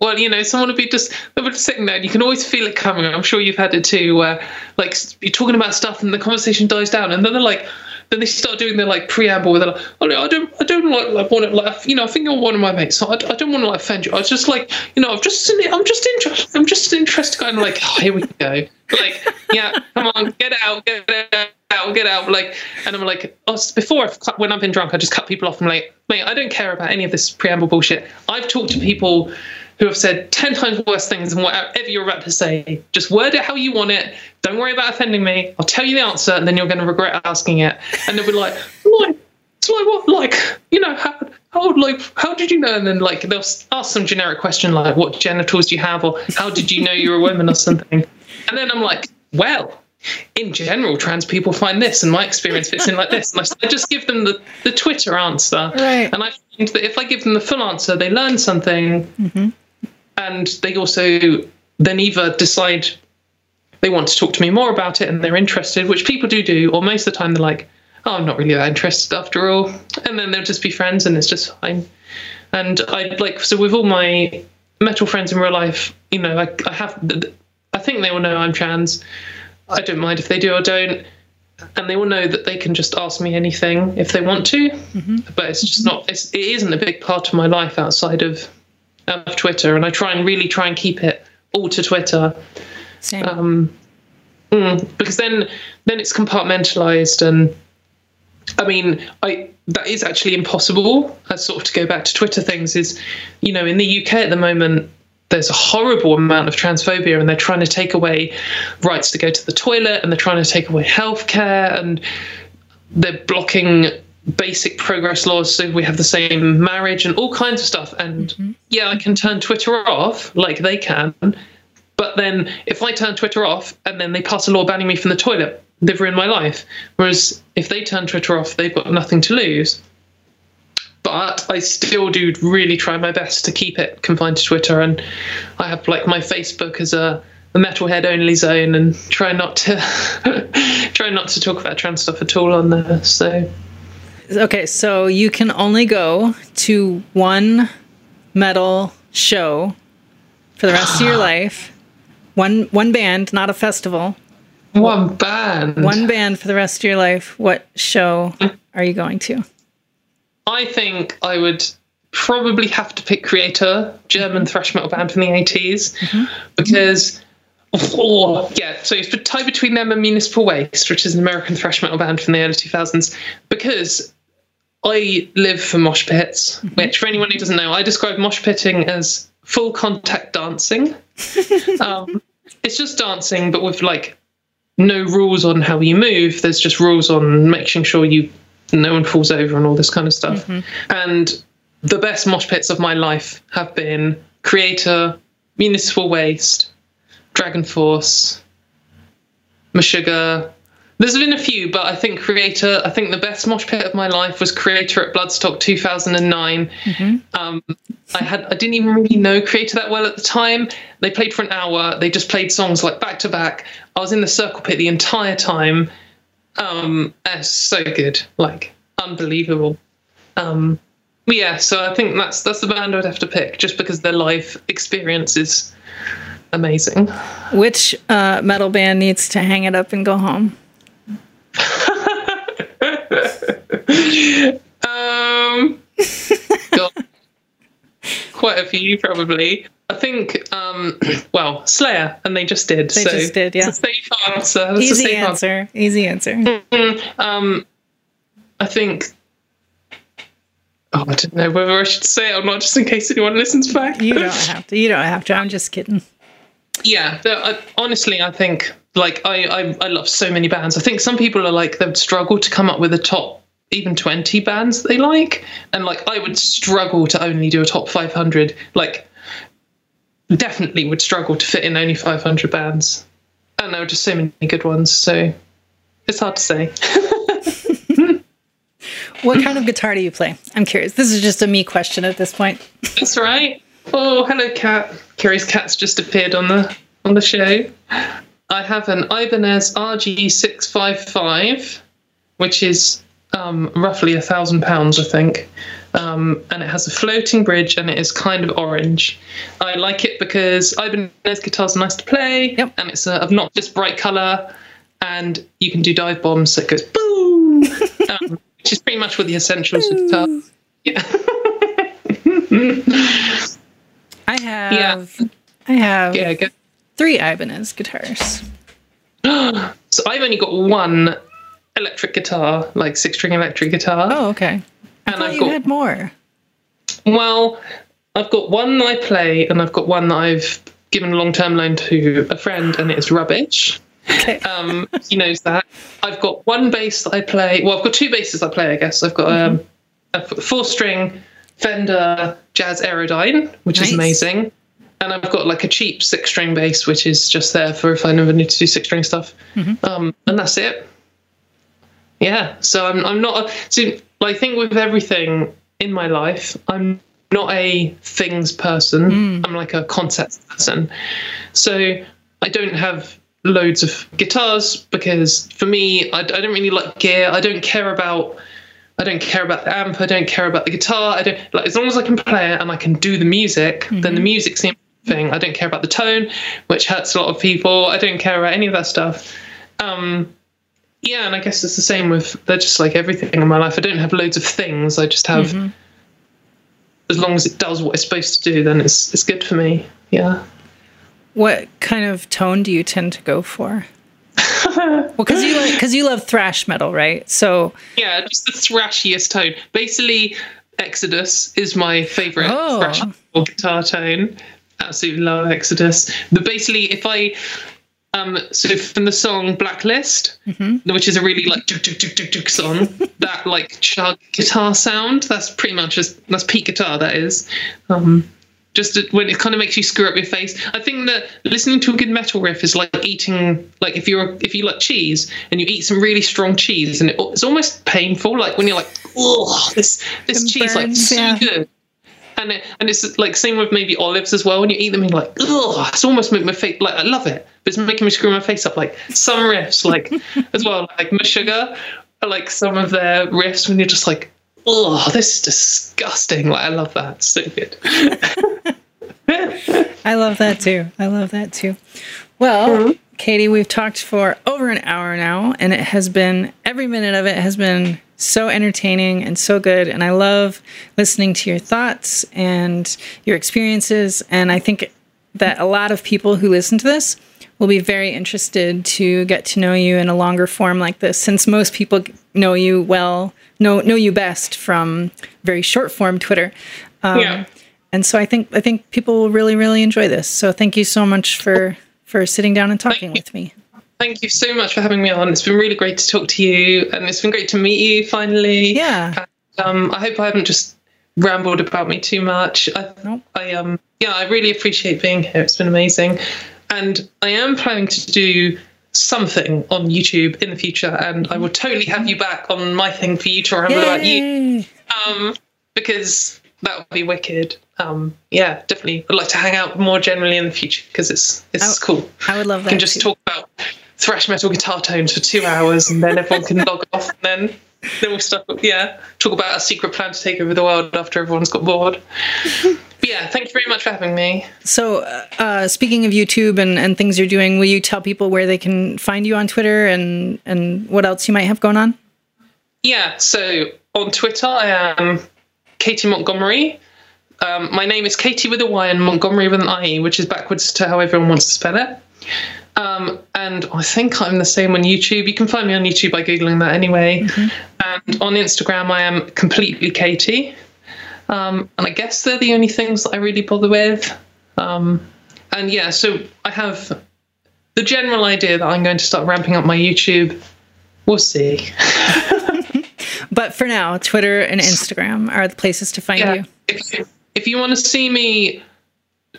Well, you know, someone would be just they were just sitting there, and you can always feel it coming. I'm sure you've had it too, where like you're talking about stuff, and the conversation dies down, and then they're like, then they start doing their like preamble with, like, oh, I don't, I don't like, like want to, like, you know, I think you're one of my mates, so I, I don't want to like offend you. I was just like, you know, I'm just, I'm just interested, I'm just interested, kind of like, oh, here we go, like, yeah, come on, get out, get out. Out, get out, like, and I'm like, oh, before I've cut, when I've been drunk, I just cut people off. I'm like, mate, I don't care about any of this preamble bullshit. I've talked to people who have said 10 times worse things than whatever you're about to say. Just word it how you want it. Don't worry about offending me. I'll tell you the answer, and then you're going to regret asking it. And they'll be like, like, it's like what, like, you know, how, how, like, how did you know? And then, like, they'll ask some generic question like, what genitals do you have? Or how did you know you're a woman or something? And then I'm like, well, in general, trans people find this, and my experience fits in like this. And I just give them the, the Twitter answer. Right. And I find that if I give them the full answer, they learn something mm-hmm. And they also then either decide they want to talk to me more about it and they're interested, which people do do, or most of the time they're like, oh, I'm not really that interested after all. And then they'll just be friends and it's just fine. And I like, so with all my metal friends in real life, you know, I, I have, I think they all know I'm trans. I don't mind if they do or don't. And they all know that they can just ask me anything if they want to. Mm-hmm. But it's just not, it's, it isn't a big part of my life outside of of Twitter, and I try and really try and keep it all to Twitter Same. um, mm, because then then it's compartmentalized, and I mean, I that is actually impossible. As sort of to go back to Twitter things is, you know, in the UK at the moment. There's a horrible amount of transphobia, and they're trying to take away rights to go to the toilet, and they're trying to take away healthcare, and they're blocking basic progress laws so we have the same marriage and all kinds of stuff. And mm-hmm. yeah i can turn twitter off like they can but then if i turn twitter off and then they pass a law banning me from the toilet they've ruined my life. Whereas if they turn twitter off they've got nothing to lose. But i still do really try my best to keep it confined to twitter. And i have like my facebook as a a metalhead only zone and try not to try not to talk about trans stuff at all on there. So okay, so you can only go to one metal show for the rest of your life. One one band, not a festival. One band. One band for the rest of your life. What show are you going to? I think I would probably have to pick Kreator, German mm-hmm. thrash metal band from the 80s, mm-hmm. because. Oh, yeah, so it's tied between them and Municipal Waste, which is an American thrash metal band from the early 2000s, because I live for mosh pits, which for anyone who doesn't know, I describe mosh pitting as full contact dancing. um, it's just dancing, but with like no rules on how you move. There's just rules on making sure you no one falls over and all this kind of stuff. And the best mosh pits of my life have been Kreator, Municipal Waste, Dragon Force, Meshuggah. There's been a few, but I think Kreator. I think the best mosh pit of my life was Kreator at Bloodstock 2009. Um, I had I didn't even really know Kreator that well at the time. They played for an hour. They just played songs like back to back. I was in the circle pit the entire time. Um, it's so good, like unbelievable. Um, yeah, so I think that's that's the band I'd have to pick, just because their live experience is amazing. Which uh, metal band needs to hang it up and go home? Um, quite a few probably. I think, um, well, Slayer, and they just did. They so just did, yeah. It's a safe answer. Easy safe answer. Easy answer. Um, I think. Oh, I don't know whether I should say it or not, just in case anyone listens back. You don't have to. You don't have to. I'm just kidding. yeah, I, honestly, I think like I, I I love so many bands. I think some people are like they'd struggle to come up with a top even 20 bands they like and like I would struggle to only do a top 500 like definitely would struggle to fit in only 500 bands and there are just so many good ones so it's hard to say What kind of guitar do you play? I'm curious. This is just a me question at this point. That's right. Oh, hello, cat. Curious cat's just appeared on the on the show. I have an Ibanez RG655, which is um, roughly a thousand pounds, I think. Um, and it has a floating bridge and it is kind of orange. I like it because Ibanez guitars are nice to play, Yep. and it's a obnoxious bright color, and you can do dive bombs that goes boom, um, which is pretty much what the essentials of guitar. Yeah. I have. Yeah. I have yeah, go. three Ibanez guitars. So I've only got one electric guitar, like six string electric guitar. Oh, okay. I and I've you got had more. well, I've got one that I play, and I've got one that I've given a long term loan to a friend, and it's rubbish. Okay. Um, he knows that. I've got one bass that I play. Well, I've got two basses I play. I guess I've got um, a four string Fender Jazz Aerodyne, which Nice. is amazing. And I've got like a cheap six string bass, which is just there for if I never need to do six string stuff. Um, and that's it. Yeah. So I'm I'm not so I think with everything in my life, I'm not a things person. I'm like a concept person. So I don't have loads of guitars because for me, I, I don't really like gear. I don't care about. I don't care about the amp. I don't care about the guitar. I don't like as long as I can play it and I can do the music. Then the music's the thing. I don't care about the tone, which hurts a lot of people. I don't care about any of that stuff. Um, yeah, and I guess it's the same with they're just like everything in my life. I don't have loads of things. I just have mm-hmm. as long as it does what it's supposed to do, then it's it's good for me. Yeah. What kind of tone do you tend to go for? well, because you like because you love thrash metal, right? So Yeah, just the thrashiest tone. Basically, Exodus is my favorite Oh. thrash metal guitar tone. Absolutely love Exodus. But basically, if I um, so from the song Blacklist, which is a really like juk, juk, juk, juk, song, that like chug guitar sound, that's pretty much just that's peak guitar. That is. Um, just when it kind of makes you screw up your face. I think that listening to a good metal riff is like eating, like if you're if you like cheese and you eat some really strong cheese, and it, it's almost painful. Like when you're like, oh, this this It cheese like so yeah. good. And it, and it's like same with maybe olives as well. When you eat them, you're like, oh, it's almost making my face like I love it, but it's making me screw my face up. Like some riffs, like as well, like Meshuggah. like some of their riffs when you're just like, oh, this is disgusting. Like I love that. So good. I love that too. I love that too. Well, mm-hmm. Katie, we've talked for over an hour now, and it has been every minute of it has been so entertaining and so good. And I love listening to your thoughts and your experiences. And I think that a lot of people who listen to this will be very interested to get to know you in a longer form like this, since most people know you well, know know you best from very short form Twitter. Um, yeah. And so I think I think people will really really enjoy this. So thank you so much for for sitting down and talking with me. Thank you so much for having me on. It's been really great to talk to you, and it's been great to meet you finally. Yeah. And, um, I hope I haven't just rambled about me too much. I, nope. I um, yeah, I really appreciate being here. It's been amazing, and I am planning to do something on YouTube in the future, and I will totally have you back on my thing for you to ramble Yay. about you, um, because that would be wicked. Um, yeah, definitely. I'd like to hang out more generally in the future because it's it's cool. I would love that. Can just too. talk about thrash metal guitar tones for two hours, and then everyone can log off, and then then we'll start. Yeah, talk about our secret plan to take over the world after everyone's got bored. But yeah, thank you very much for having me. So, uh, speaking of YouTube and, and things you're doing, will you tell people where they can find you on Twitter and and what else you might have going on? Yeah, so on Twitter, I am Katy Montgomerie. Um, my name is Katy with a Y and Montgomerie with an IE, which is backwards to how everyone wants to spell it. Um, and I think I'm the same on YouTube. You can find me on YouTube by Googling that anyway. Mm-hmm. And on Instagram, I am completely Katie. Um, and I guess they're the only things that I really bother with. Um, and yeah, so I have the general idea that I'm going to start ramping up my YouTube. We'll see. but for now, Twitter and Instagram are the places to find yeah. you. If, you want to see me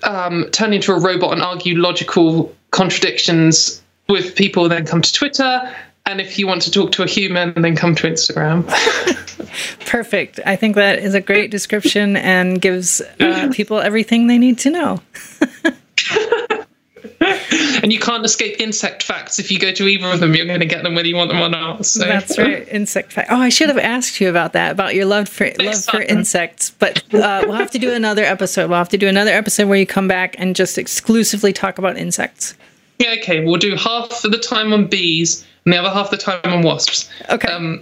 um, turn into a robot and argue logical contradictions with people, then come to Twitter. And if you want to talk to a human, then come to Instagram. Perfect. I think that is a great description and gives uh, people everything they need to know. and you can't escape insect facts. If you go to either of them, you're going to get them whether you want them or not. So. That's right, insect fact. Oh, I should have asked you about that, about your love for Next love time. for insects. But uh, we'll have to do another episode. We'll have to do another episode where you come back and just exclusively talk about insects. Yeah, okay. We'll do half of the time on bees and the other half of the time on wasps. Okay. Um,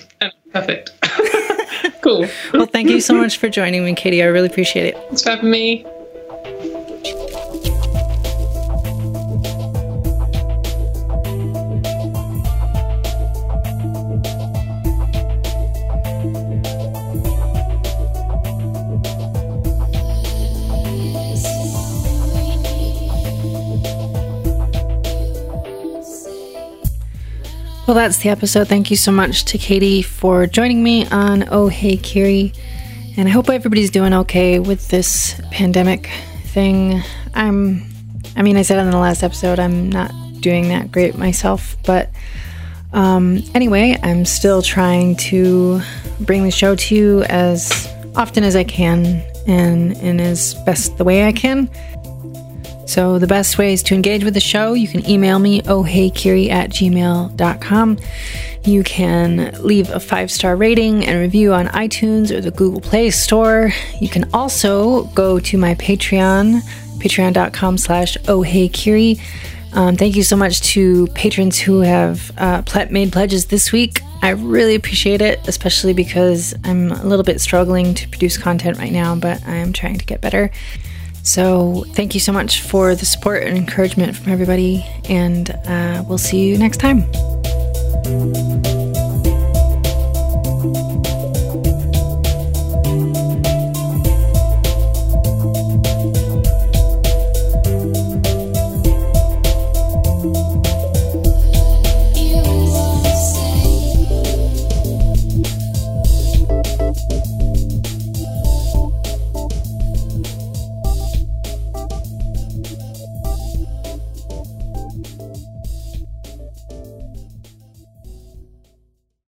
perfect. cool. Well, thank you so much for joining me, Katy. I really appreciate it. Thanks for having me. Well, that's the episode. Thank you so much to Katy for joining me on Oh Hey Kiri. And I hope everybody's doing okay with this pandemic thing. I'm, I mean, I said in the last episode, I'm not doing that great myself. But um, anyway, I'm still trying to bring the show to you as often as I can and in as best the way I can. So, the best ways to engage with the show, you can email me, ohheykiri at gmail.com. You can leave a five star rating and review on iTunes or the Google Play Store. You can also go to my Patreon, patreon.com slash ohheykiri. Um, thank you so much to patrons who have uh, made pledges this week. I really appreciate it, especially because I'm a little bit struggling to produce content right now, but I am trying to get better. So, thank you so much for the support and encouragement from everybody, and uh, we'll see you next time.